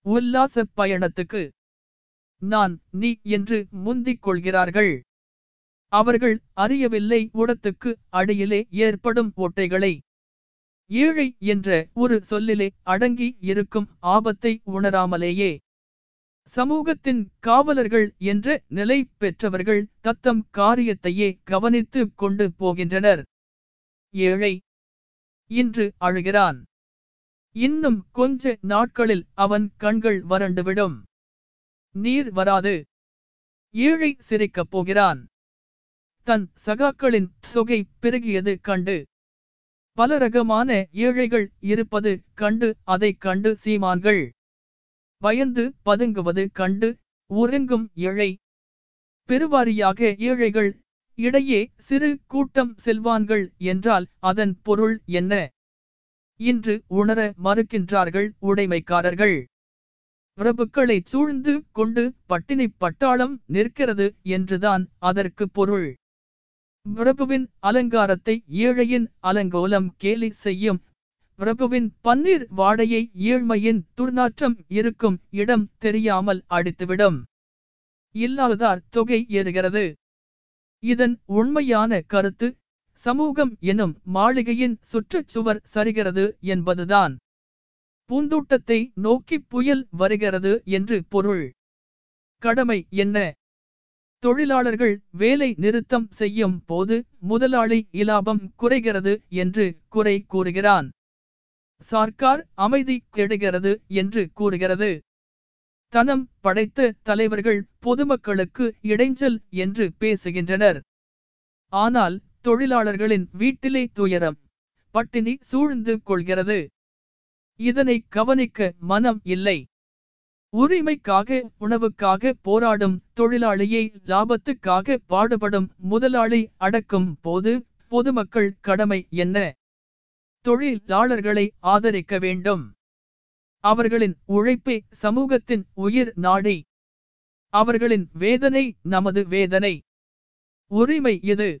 உல்லாச பயணத்துக்கு நான் நீ என்று முந்திக் கொள்கிறார்கள். அவர்கள் அறியவில்லை ஊடத்துக்கு அடியிலே ஏற்படும் ஓட்டைகளை. ஏழை என்ற ஒரு சொல்லிலே அடங்கி இருக்கும் ஆபத்தை உணராமலேயே. சமூகத்தின் காவலர்கள் என்ற நிலை பெற்றவர்கள் தத்தம் காரியத்தையே கவனித்து கொண்டு போகின்றனர். ஏழை இன்று அழுகிறான். இன்னும் கொஞ்ச நாட்களில் அவன் கண்கள் வறண்டுவிடும். நீர் வராது. ஏழை சிரிக்கப் போகிறான். தன் சகாக்களின் தொகை பெருகியது கண்டு பல ரகமான ஏழைகள் இருப்பது கண்டு அதைக் கண்டு சீமான்கள். பயந்து பதுங்குவது கண்டு உறங்கும் ஏழை. பெருவாரியாக ஏழைகள் இடையே சிறு கூட்டம் செல்வான்கள் என்றால் அதன் பொருள் என்ன? இன்று உணர மறுக்கின்றார்கள் உடைமைக்காரர்கள். பிரபுக்களை சூழ்ந்து கொண்டு பட்டினி பட்டாளம் நிற்கிறது என்றுதான் அதற்கு பொருள். பிரபுவின் அலங்காரத்தை ஏழையின் அலங்கோலம் கேலி செய்யும். பிரபுவின் பன்னீர் வாடையை ஏழ்மையின் துர்நாற்றம் இருக்கும் இடம் தெரியாமல் அடித்துவிடும். இல்லாததார் தொகை ஏறுகிறது. இதன் உண்மையான கருத்து சமூகம் எனும் மாளிகையின் சுற்றுச்சுவர் சரிகிறது என்பதுதான். பூந்தோட்டத்தை நோக்கி புயல் வருகிறது என்று பொருள். கடமை என்ன? தொழிலாளர்கள் வேலை நிறுத்தம் செய்யும் போது முதலாளி இலாபம் குறைகிறது என்று குறை கூறுகிறான். சார்க்கார் அமைதி கெடுகிறது என்று கூறுகிறது. தனம் படைத்த தலைவர்கள் பொதுமக்களுக்கு இடைஞ்சல் என்று பேசுகின்றனர். ஆனால் தொழிலாளர்களின் வீட்டிலே துயரம் பட்டினி சூழ்ந்து கொள்கிறது. இதனை கவனிக்க மனம் இல்லை. உரிமைக்காக உணவுக்காக போராடும் தொழிலாளியை லாபத்துக்காக பாடுபடும் முதலாளி அடக்கும் போது பொதுமக்கள் கடமை என்ன? தொழிலாளர்களை ஆதரிக்க வேண்டும். அவர்களின் உழைப்பே சமூகத்தின் உயிர் நாடி. அவர்களின் வேதனை நமது வேதனை. உரிமை இது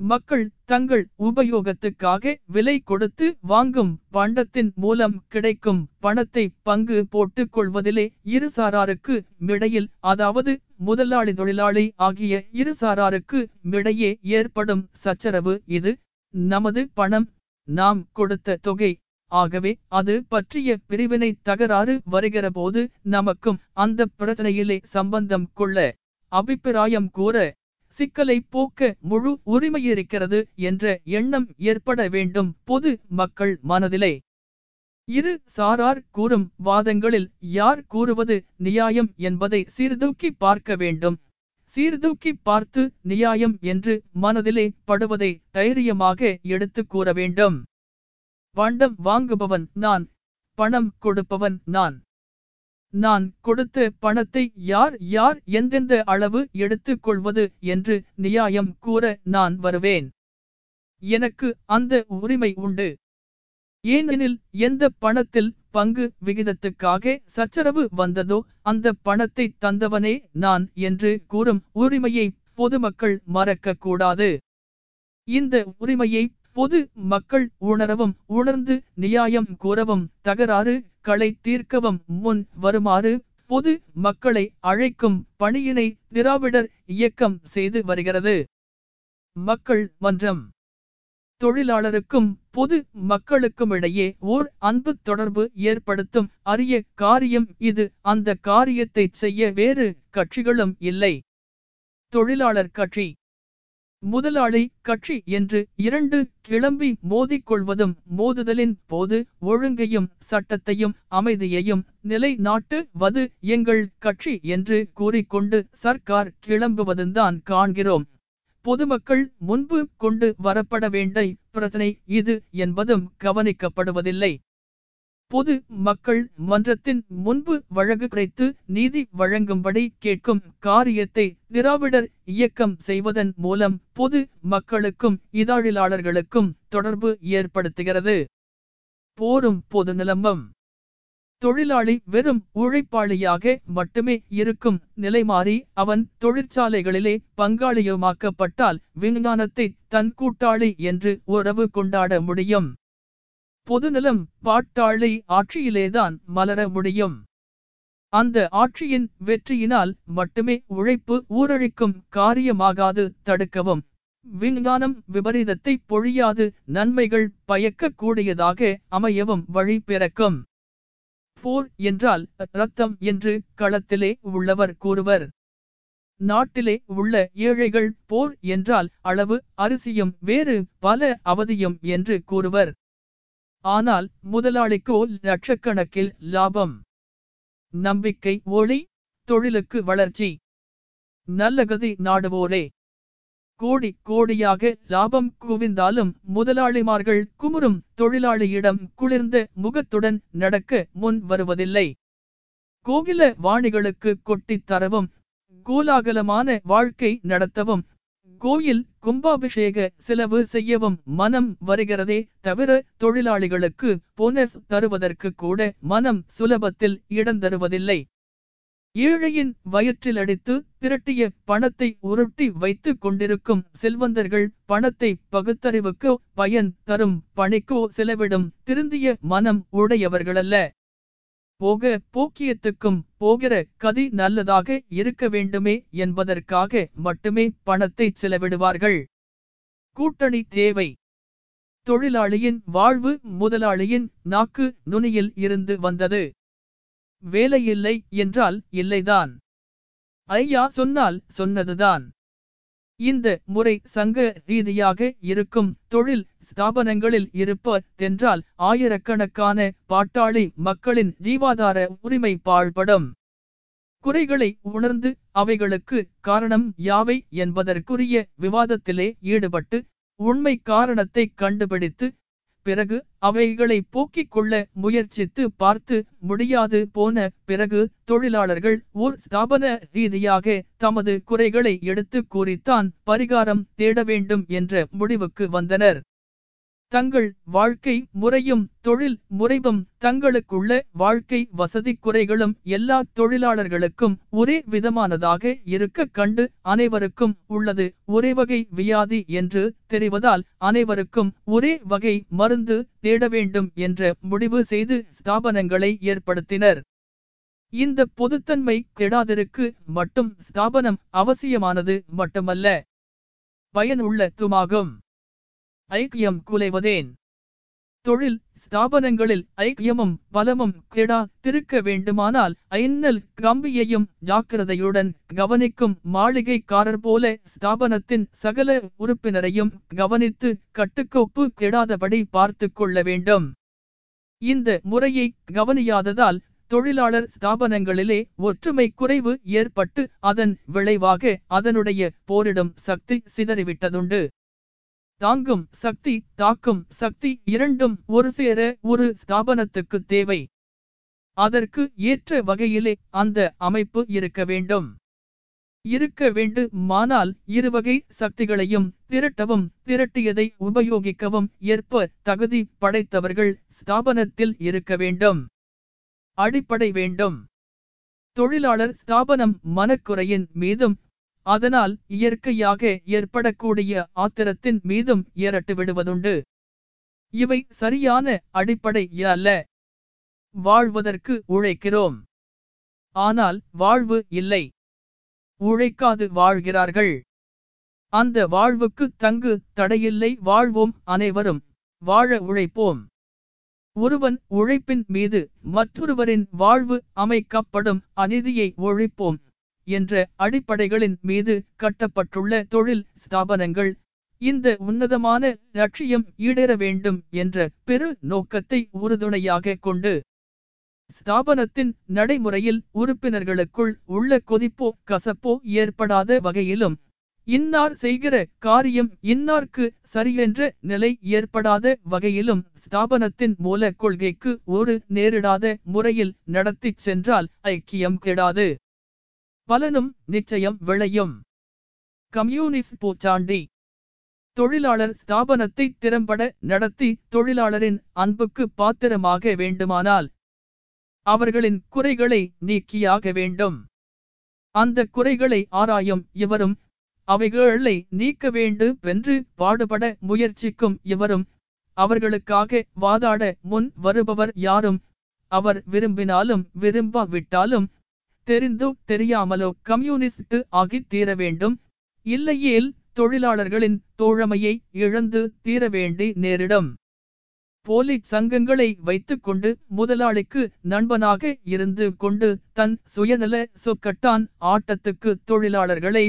மக்கள் தங்கள் உபயோகத்துக்காக விலை கொடுத்து வாங்கும் பண்டத்தின் மூலம் கிடைக்கும் பணத்தை பங்கு போட்டுக் கொள்வதிலே இருசாராருக்கு மிடையில் அதாவது முதலாளி தொழிலாளி ஆகிய இருசாராருக்கு மிடையே ஏற்படும் சச்சரவு இது. நமது பணம் நாம் கொடுத்த தொகை. ஆகவே அது பற்றிய பிரிவினை தகராறு வருகிறபோது நமக்கும் அந்த பிரச்சனையிலே சம்பந்தம் கொள்ள அபிப்பிராயம் கூற சிக்கலை போக்க முழு உரிமையிருக்கிறது என்ற எண்ணம் ஏற்பட வேண்டும் பொது மக்கள் மனதிலே. இரு சாரார் கூறும் வாதங்களில் யார் கூறுவது நியாயம் என்பதை சீர்தூக்கி பார்க்க வேண்டும். சீர்தூக்கி பார்த்து நியாயம் என்று மனதிலே படுவதை தைரியமாக எடுத்து கூற வேண்டும். பண்டம் வாங்குபவன் நான் பணம் கொடுப்பவன் நான். நான் கொடுத்த பணத்தை யார் யார் எந்தெந்த அளவு எடுத்துக் கொள்வது என்று நியாயம் கூற நான் வருவேன். எனக்கு அந்த உரிமை உண்டு. ஏனெனில் எந்த பணத்தில் பங்கு விகிதத்துக்காக சச்சரவு வந்ததோ அந்த பணத்தை தந்தவனே நான் என்று கூறும் உரிமையை பொதுமக்கள் மறக்கக்கூடாது. இந்த உரிமையை பொது மக்கள் உணரவும் உணர்ந்து நியாயம் கூறவும் தகராறு களை தீர்க்கவும் முன் வருமாறு பொது மக்களை அழைக்கும் பணியினை திராவிடர் இயக்கம் செய்து வருகிறது. மக்கள் மன்றம். தொழிலாளருக்கும் பொது மக்களுக்கும் இடையே ஓர் அன்பு தொடர்பு ஏற்படுத்தும் அரிய காரியம் இது. அந்த காரியத்தை செய்ய வேறு கட்சிகளும் இல்லை. தொழிலாளர் கட்சி. முதலாளி கட்சி என்று இரண்டு கிளம்பி மோதிக்கொள்வதும் மோதுதலின் போது ஒழுங்கையும் சட்டத்தையும் அமைதியையும் நிலைநாட்டுவது எங்கள் கட்சி என்று கூறிக்கொண்டு சர்க்கார் கிளம்புவதும்தான் காண்கிறோம். பொதுமக்கள் முன்பு கொண்டு வரப்பட வேண்டிய பிரச்சனை இது என்பதும் கவனிக்கப்படுவதில்லை. பொது மக்கள் மன்றத்தின் முன்பு வழக்கு குறைத்து நீதி வழங்கும்படி கேட்கும் காரியத்தை திராவிடர் இயக்கம் செய்வதன் மூலம் பொது மக்களுக்கும் இதழிலாளர்களுக்கும் தொடர்பு ஏற்படுத்துகிறது. போரும் பொது நிலம்பம். தொழிலாளி வெறும் உழைப்பாளியாக மட்டுமே இருக்கும் நிலை மாறி அவன் தொழிற்சாலைகளிலே பங்காளியுமாக்கப்பட்டால் விஞ்ஞானத்தை தன் கூட்டாளி என்று உறவு கொண்டாட முடியும். பொதுநலம் பாட்டாளி ஆட்சியிலேதான் மலர முடியும். அந்த ஆட்சியின் வெற்றியினால் மட்டுமே உழைப்பு ஊரழிக்கும் காரியமாகாது தடுக்கவும். விஞ்ஞானம் விபரீதத்தை பொழியாது நன்மைகள் பயக்கக்கூடியதாக அமையவும் வழி பிறக்கும். போர் என்றால் ரத்தம் என்று களத்திலே உள்ளவர் கூறுவர். நாட்டிலே உள்ள ஏழைகள் போர் என்றால் அளவு அரிசியும் வேறு பல அவதியும் என்று கூறுவர். ஆனால் முதலாளிக்கோ லட்சக்கணக்கில் லாபம். நம்பிக்கை ஒளி தொழிலுக்கு வளர்ச்சி. நல்லகதி நாடுவோரே. கோடி கோடியாக லாபம் குவிந்தாலும் முதலாளிமார்கள் குமுறும் தொழிலாளியிடம் குளிர்ந்த முகத்துடன் நடக்க முன் வருவதில்லை. கோகில வாணிகளுக்கு கொட்டித் தரவும் கோலாகலமான வாழ்க்கை நடத்தவும் கோயில் கும்பாபிஷேக செலவு செய்யவும் மனம் வருகிறதே தவிர தொழிலாளிகளுக்கு போனஸ் தருவதற்கு கூட மனம் சுலபத்தில் இடம் தருவதில்லை. ஏழையின் வயிற்றில் அடித்து திரட்டிய பணத்தை உருட்டி வைத்துக் கொண்டிருக்கும் செல்வந்தர்கள் பணத்தை பகுத்தறிவுக்கோ பயன் தரும் பணிக்கோ செலவிடும் திருந்திய மனம் உடையவர்களல்ல. போக போக்கியத்துக்கும் போகிற கதி நல்லதாக இருக்க வேண்டுமே என்பதற்காக மட்டுமே பணத்தை செலவிடுவார்கள். கூட்டணி தேவை. தொழிலாளியின் வாழ்வு முதலாளியின் நாக்கு நுனியில் இருந்து வந்தது. வேலையில்லை என்றால் இல்லைதான். ஐயா சொன்னால் சொன்னதுதான். இந்த முறை சங்க ரீதியாக இருக்கும் தொழில் ஸ்தாபனங்களில் இருப்ப தென்றால் ஆயிரக்கணக்கான பாட்டாளி மக்களின் ஜீவாதார உரிமை பாழ்படும். குறைகளை உணர்ந்து அவைகளுக்கு காரணம் யாவை என்பதற்குரிய விவாதத்திலே ஈடுபட்டு உண்மை காரணத்தை கண்டுபிடித்து பிறகு அவைகளை போக்கிக் கொள்ள முயற்சித்து பார்த்து முடியாது போன பிறகு தொழிலாளர்கள் ஓர் ஸ்தாபன ரீதியாக தமது குறைகளை எடுத்து கூறித்தான் பரிகாரம் தேட வேண்டும் என்ற முடிவுக்கு வந்தனர். தங்கள் வாழ்க்கை முறையும் தொழில் முறைவும் தங்களுக்குள்ள வாழ்க்கை வசதி குறைகளும் எல்லா தொழிலாளர்களுக்கும் ஒரே விதமானதாக இருக்க கண்டு அனைவருக்கும் உள்ளது. ஒரே வகை வியாதி என்று தெரிவதால் அனைவருக்கும் ஒரே வகை மருந்து தேட வேண்டும் என்ற முடிவு செய்து ஸ்தாபனங்களை ஏற்படுத்தினர். இந்த பொதுத்தன்மை கெடாதிருக்கு மட்டும் ஸ்தாபனம் அவசியமானது மட்டுமல்ல பயனுள்ள துமாகும் ஐக்கியம் குலைவதேன். தொழில் ஸ்தாபனங்களில் ஐக்கியமும் பலமும் கெடா திருக்க வேண்டுமானால் ஐன்னல் கம்பியையும் ஜாக்கிரதையுடன் கவனிக்கும் மாளிகைக்காரர் போல ஸ்தாபனத்தின் சகல உறுப்பினரையும் கவனித்து கட்டுக்கோப்பு கெடாதபடி பார்த்து கொள்ள வேண்டும். இந்த முறையை கவனியாததால் தொழிலாளர் ஸ்தாபனங்களிலே ஒற்றுமை குறைவு ஏற்பட்டு அதன் விளைவாக அதனுடைய போரிடும் சக்தி சிதறிவிட்டதுண்டு. தாங்கும் சக்தி தாக்கும் சக்தி இரண்டும் ஒரு சேர ஒரு ஸ்தாபனத்துக்கு தேவை. அதற்கு ஏற்ற வகையிலே அந்த அமைப்பு இருக்க வேண்டும். இருக்க வேண்டுமானால் இருவகை சக்திகளையும் திரட்டவும் திரட்டியதை உபயோகிக்கவும் ஏற்ப தகுதி படைத்தவர்கள் ஸ்தாபனத்தில் இருக்க வேண்டும். அடிப்படை வேண்டும். தொழிலாளர் ஸ்தாபனம் மனக்குறையின் மீதும் அதனால் இயற்கையாக ஏற்படக்கூடிய ஆத்திரத்தின் மீதும் ஏறட்டு விடுவதுண்டு. இவை சரியான அடிப்படை அல்ல. வாழ்வதற்கு உழைக்கிறோம். ஆனால் வாழ்வு இல்லை. உழைக்காது வாழ்கிறார்கள். அந்த வாழ்வுக்கு தங்கு தடையில்லை. வாழ்வோம் அனைவரும். வாழ உழைப்போம். ஒருவன் உழைப்பின் மீது மற்றொருவரின் வாழ்வு அமைக்கப்படும் அநீதியை ஒழிப்போம். என்ற அடிப்படைகளின் மீது கட்டப்பட்டுள்ள தொழில் ஸ்தாபனங்கள். இந்த உன்னதமான லட்சியம் ஈடேற வேண்டும் என்ற பெரு நோக்கத்தை உறுதுணையாக கொண்டு ஸ்தாபனத்தின் நடைமுறையில் உறுப்பினர்களுக்குள் உள்ள கொதிப்போ கசப்போ ஏற்படாத வகையிலும் இன்னார் செய்கிற காரியம் இன்னார்க்கு சரியென்ற நிலை ஏற்படாத வகையிலும் ஸ்தாபனத்தின் மூல கொள்கைக்கு ஒரு நேரிடாத முறையில் நடத்திச் சென்றால் ஐக்கியம் கெடாது. பலனும் நிச்சயம் விளையும். கம்யூனிஸ்ட் பூச்சாண்டி. தொழிலாளர் ஸ்தாபனத்தை திறம்பட நடத்தி தொழிலாளரின் அன்புக்கு பாத்திரமாக வேண்டுமானால் அவர்களின் குறைகளை நீக்கியாக வேண்டும். அந்த குறைகளை ஆராயும் இவரும் அவைகளை நீக்க வேண்டும் வென்று பாடுபட முயற்சிக்கும் இவரும் அவர்களுக்காக வாதாட முன் வருபவர் யாரும்? அவர் விரும்பினாலும் விரும்பாவிட்டாலும் தெரிந்தோ தெரியாமலோ கம்யூனிஸ்ட் ஆகி தீர வேண்டும். இல்லையேல் தொழிலாளர்களின் தோழமையை இழந்து தீர வேண்டி நேரிடும். போலி சங்கங்களை வைத்துக்கொண்டு முதலாளிக்கு நண்பனாக இருந்து கொண்டு தன் சுயநல சொக்கட்டான் ஆட்டத்துக்கு தொழிலாளர்களை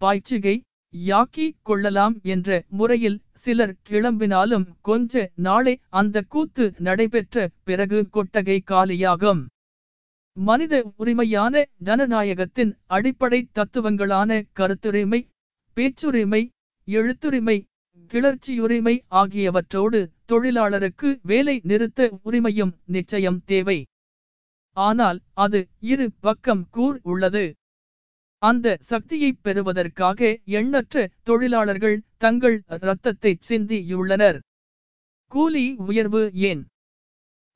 பாய்ச்சிகை யாக்கி கொள்ளலாம் என்ற முறையில் சிலர் கிளம்பினாலும் கொஞ்ச நாளே அந்த கூத்து நடைபெற்ற பிறகு கொட்டகை காலியாகும். மனித உரிமையான ஜனநாயகத்தின் அடிப்படை தத்துவங்களான கருத்துரிமை பேச்சுரிமை எழுத்துரிமை கிளர்ச்சியுரிமை ஆகியவற்றோடு தொழிலாளருக்கு வேலை நிறுத்த உரிமையும் நிச்சயம் தேவை. ஆனால் அது இரு பக்கம் கூர் உள்ளது. அந்த சக்தியை பெறுவதற்காக எண்ணற்ற தொழிலாளர்கள் தங்கள் இரத்தத்தை சிந்தியுள்ளனர். கூலி உயர்வு ஏன்?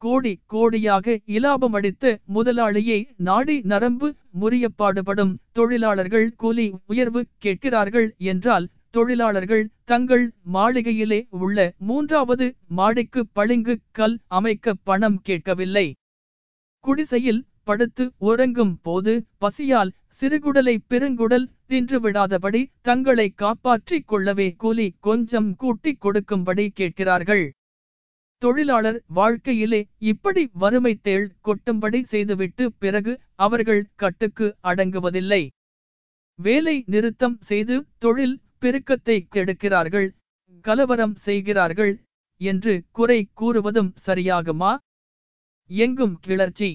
கோடி கோடியாக இலாபம் முதலாளியை நாடி நரம்பு முறியப்பாடுபடும் தொழிலாளர்கள் கூலி உயர்வு கேட்கிறார்கள் என்றால் தொழிலாளர்கள் தங்கள் மாளிகையிலே உள்ள மூன்றாவது மாடிக்கு பளிங்கு கல் அமைக்க பணம் கேட்கவில்லை. குடிசையில் படுத்து உறங்கும் போது பசியால் சிறுகுடலை பெருங்குடல் தின்று விடாதபடி தங்களை காப்பாற்றிக் கொள்ளவே கூலி கொஞ்சம் கூட்டிக் கொடுக்கும்படி கேட்கிறார்கள். தொழிலாளர் வாழ்க்கையிலே இப்படி வறுமை தேள் கொட்டும்படி செய்துவிட்டு பிறகு அவர்கள் கட்டுக்கு அடங்குவதில்லை. வேலை நிறுத்தம் செய்து தொழில் பெருக்கத்தை கெடுக்கிறார்கள் கலவரம் செய்கிறார்கள் என்று குறை கூறுவதும் சரியாகுமா? எங்கும் கிளர்ச்சி.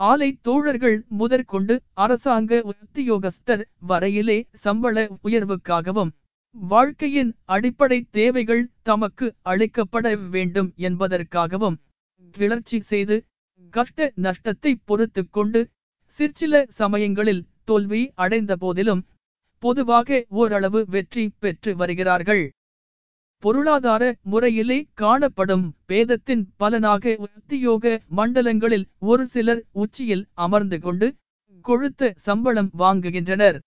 ஆலை தோழர்கள் முதற்கொண்டு அரசாங்க உத்தியோகஸ்தர் வரையிலே சம்பள உயர்வுக்காகவும் வாழ்க்கையின் அடிப்படை தேவைகள் தமக்கு அளிக்கப்பட வேண்டும் என்பதற்காகவும் கிளர்ச்சி செய்து கஷ்ட நஷ்டத்தை பொறுத்து கொண்டு சிற்சில சமயங்களில் தோல்வி அடைந்த போதிலும் பொதுவாக ஓரளவு வெற்றி பெற்று வருகிறார்கள். பொருளாதார முறையிலே காணப்படும் பேதத்தின் பலனாக உத்தியோக மண்டலங்களில் ஒரு சிலர் உச்சியில் அமர்ந்து கொண்டு கொழுத்த சம்பளம் வாங்குகின்றனர்.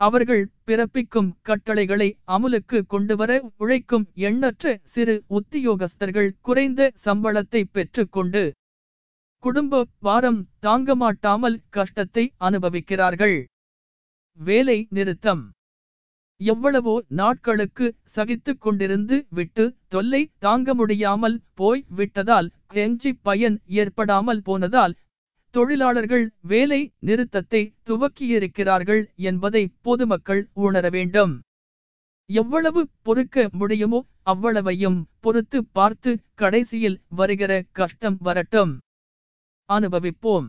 அவர்கள் பிறப்பிக்கும் கட்டளைகளை அமுலுக்கு கொண்டுவர உழைக்கும் எண்ணற்ற சிறு உத்தியோகஸ்தர்கள் குறைந்த சம்பளத்தை பெற்றுக்கொண்டு குடும்ப வாரம் தாங்க மாட்டாமல் கஷ்டத்தை அனுபவிக்கிறார்கள். வேலை நிறுத்தம். எவ்வளவோ நாட்களுக்கு சகித்துக் கொண்டிருந்து விட்டு தொல்லை தாங்க முடியாமல் போய் விட்டதால் கெஞ்சி பயன் ஏற்படாமல் போனதால் தொழிலாளர்கள் வேலை நிறுத்தத்தை துவக்கியிருக்கிறார்கள் என்பதை பொதுமக்கள் உணர வேண்டும். எவ்வளவு பொறுக்க முடியுமோ அவ்வளவையும் பொறுத்து பார்த்து கடைசியில் வருகிற கஷ்டம் வரட்டும். அனுபவிப்போம்.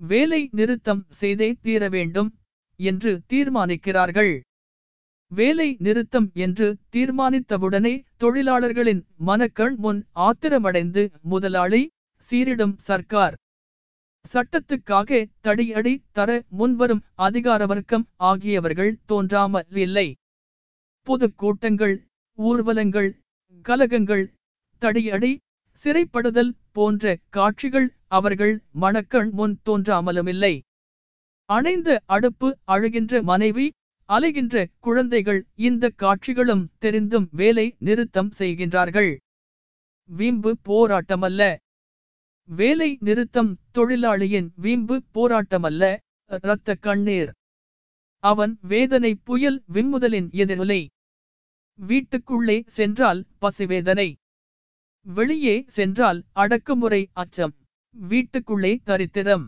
வேலை நிறுத்தம் செய்தே தீர வேண்டும் என்று தீர்மானிக்கிறார்கள். வேலை நிறுத்தம் என்று தீர்மானித்தவுடனே தொழிலாளர்களின் மனக்கள் முன் ஆத்திரமடைந்து முதலாளி சீரிடும் சர்க்கார். சட்டத்துக்காக தடியடி தர முன்வரும் அதிகார வர்க்கம் ஆகியவர்கள் தோன்றாமல் இல்லை பொதுக்கூட்டங்கள் ஊர்வலங்கள் கலகங்கள் தடியடி சிறைப்படுதல் போன்ற காட்சிகள் அவர்கள் மணக்கண் முன் தோன்றாமலுமில்லை. அணைந்த அடுப்பு அழுகின்ற மனைவி அலைகின்ற குழந்தைகள் இந்த காட்சிகளும் தெரிந்தும் வேலை நிறுத்தம் செய்கின்றார்கள். வீம்பு போராட்டமல்ல. வேலை நிறுத்தம் தொழிலாளியின் வீம்பு போராட்டமல்ல இரத்த கண்ணீர். அவன் வேதனை புயல் விம்முதலின் எதிரொலை. வீட்டுக்குள்ளே சென்றால் பசிவேதனை. வெளியே சென்றால் அடக்குமுறை அச்சம். வீட்டுக்குள்ளே தரித்திரம்.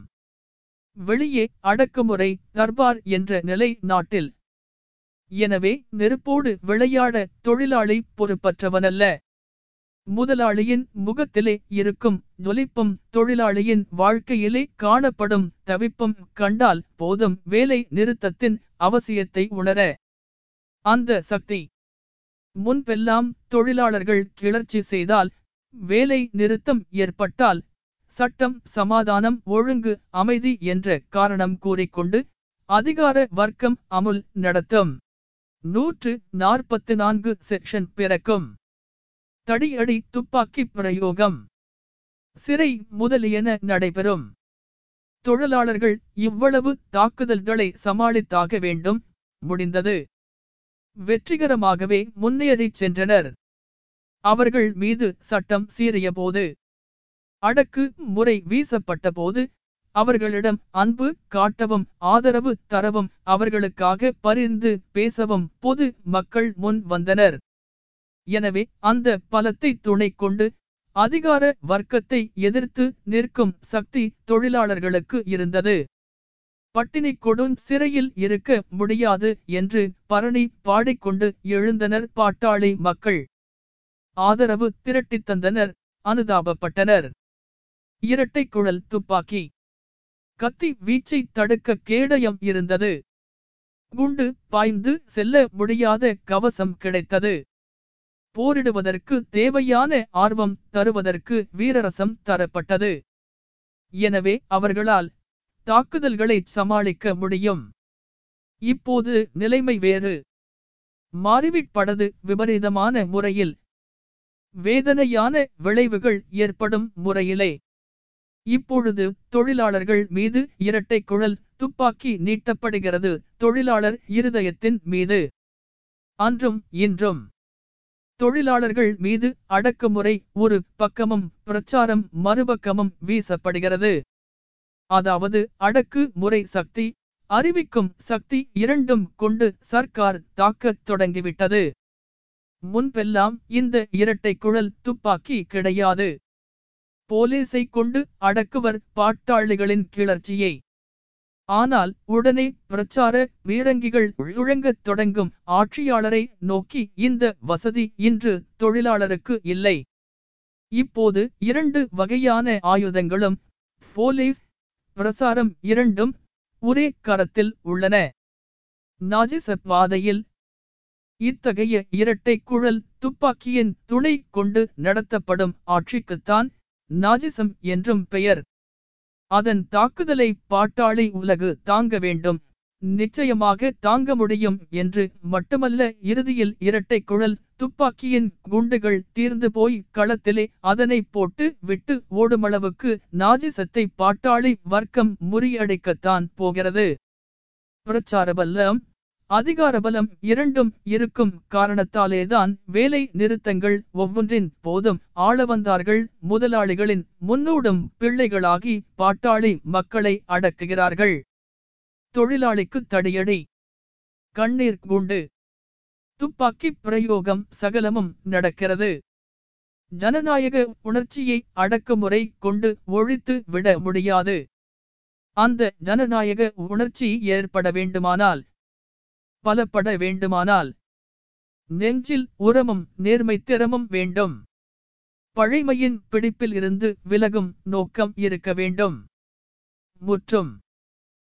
வெளியே அடக்குமுறை தர்பார் என்ற நிலை நாட்டில். எனவே நெருப்போடு விளையாட தொழிலாளி பொறுப்பற்றவனல்ல. முதலாளியின் முகத்திலே இருக்கும் ஜொலிப்பும் தொழிலாளியின் வாழ்க்கையிலே காணப்படும் தவிப்பும் கண்டால் போதும் வேலை நிறுத்தத்தின் அவசியத்தை உணர. அந்த சக்தி. முன்பெல்லாம் தொழிலாளர்கள் கிளர்ச்சி செய்தால் வேலை நிறுத்தம் ஏற்பட்டால் சட்டம் சமாதானம் ஒழுங்கு அமைதி என்ற காரணம் கூறிக்கொண்டு அதிகார வர்க்கம் அமுல் நடத்தும். நூற்று நாற்பத்து நான்கு செக்ஷன் பிறக்கும். தடியடி துப்பாக்கி பிரயோகம். சிறை முதலியன நடைபெறும். தொழிலாளர்கள் இவ்வளவு தாக்குதல்களை சமாளித்தாக வேண்டும். முடிந்தது. வெற்றிகரமாகவே முன்னேறிச் சென்றனர். அவர்கள் மீது சட்டம் சீறியபோது அடக்கு முறை வீசப்பட்டபோது அவர்களிடம் அன்பு காட்டவும் ஆதரவு தரவும் அவர்களுக்காக பரிந்து பேசவும் பொது மக்கள் முன் வந்தனர். எனவே அந்த பலத்தை துணை கொண்டு அதிகார வர்க்கத்தை எதிர்த்து நிற்கும் சக்தி தொழிலாளர்களுக்கு இருந்தது. பட்டினி கொடும் சிறையில் இருக்க முடியாது என்று பரணி பாடிக்கொண்டு எழுந்தனர் பாட்டாளி மக்கள். ஆதரவு திரட்டித் தந்தனர் அனுதாபப்பட்டனர். இரட்டை குழல் துப்பாக்கி. கத்தி வீச்சை தடுக்க கேடயம் இருந்தது. குண்டு பாய்ந்து செல்ல முடியாத கவசம் கிடைத்தது. போரிடுவதற்கு தேவையான ஆர்வம் தருவதற்கு வீரரசம் தரப்பட்டது. எனவே அவர்களால் தாக்குதல்களை சமாளிக்க முடியும். இப்போது நிலைமை வேறு. மாறிவிட்படது விபரீதமான முறையில் வேதனையான விளைவுகள் ஏற்படும் முறையிலே. இப்பொழுது தொழிலாளர்கள் மீது இரட்டை குழல் துப்பாக்கி நீட்டப்படுகிறது. தொழிலாளர் இருதயத்தின் மீது. அன்றும் இன்றும். தொழிலாளர்கள் மீது அடக்குமுறை ஒரு பக்கமும் பிரச்சாரம் மறுபக்கமும் வீசப்படுகிறது. அதாவது அடக்கு முறை சக்தி அறிவிக்கும் சக்தி இரண்டும் கொண்டு சர்க்கார் தாக்கத் தொடங்கிவிட்டது. முன்பெல்லாம் இந்த இரட்டை குழல் துப்பாக்கி கிடையாது. போலீஸை கொண்டு அடக்குவர் பாட்டாளிகளின் கிளர்ச்சியை. ஆனால் உடனே பிரச்சார வீரங்கிகள் உழங்கத் தொடங்கும் ஆட்சியாளரை நோக்கி இந்த வசதி இன்று தொழிலாளருக்கு இல்லை. இப்போது இரண்டு வகையான ஆயுதங்களும் போலீஸ் பிரசாரம் இரண்டும் ஒரே கரத்தில் உள்ளன. நாஜிச பாதையில் இத்தகைய இரட்டை குழல் துப்பாக்கியின் துணை கொண்டு நடத்தப்படும் ஆட்சிக்குத்தான் நாஜிசம் என்றும் பெயர். அதன் தாக்குதலை பாட்டாளி உலகு தாங்க வேண்டும். நிச்சயமாக தாங்க முடியும் என்று மட்டுமல்ல இறுதியில் இரட்டை குழல் துப்பாக்கியின் குண்டுகள் தீர்ந்து போய் களத்திலே அதனை போட்டு விட்டு ஓடுமளவுக்கு நாஜிசத்தை பாட்டாளி வர்க்கம் முறியடைக்கத்தான் போகிறது. பிரச்சாரபல்லம் அதிகாரபலம் இரண்டும் இருக்கும் காரணத்தாலேதான் வேலை நிறுத்தங்கள் ஒவ்வொன்றின் போதும் ஆளவந்தார்கள் முதலாளிகளின் முன்னூடும் பிள்ளைகளாகி பாட்டாளி மக்களை அடக்குகிறார்கள். தொழிலாளிக்கு தடியடி. கண்ணீர் குண்டு. துப்பாக்கி பிரயோகம் சகலமும் நடக்கிறது. ஜனநாயக உணர்ச்சியை அடக்குமுறை கொண்டு ஒழித்து விட முடியாது. அந்த ஜனநாயக உணர்ச்சி ஏற்பட வேண்டுமானால் பலப்பட வேண்டுமானால் நெஞ்சில் உரமும் நேர்மை திறமும் வேண்டும். பழைமையின் பிடிப்பில் இருந்து விலகும் நோக்கம் இருக்க வேண்டும். முற்றும்.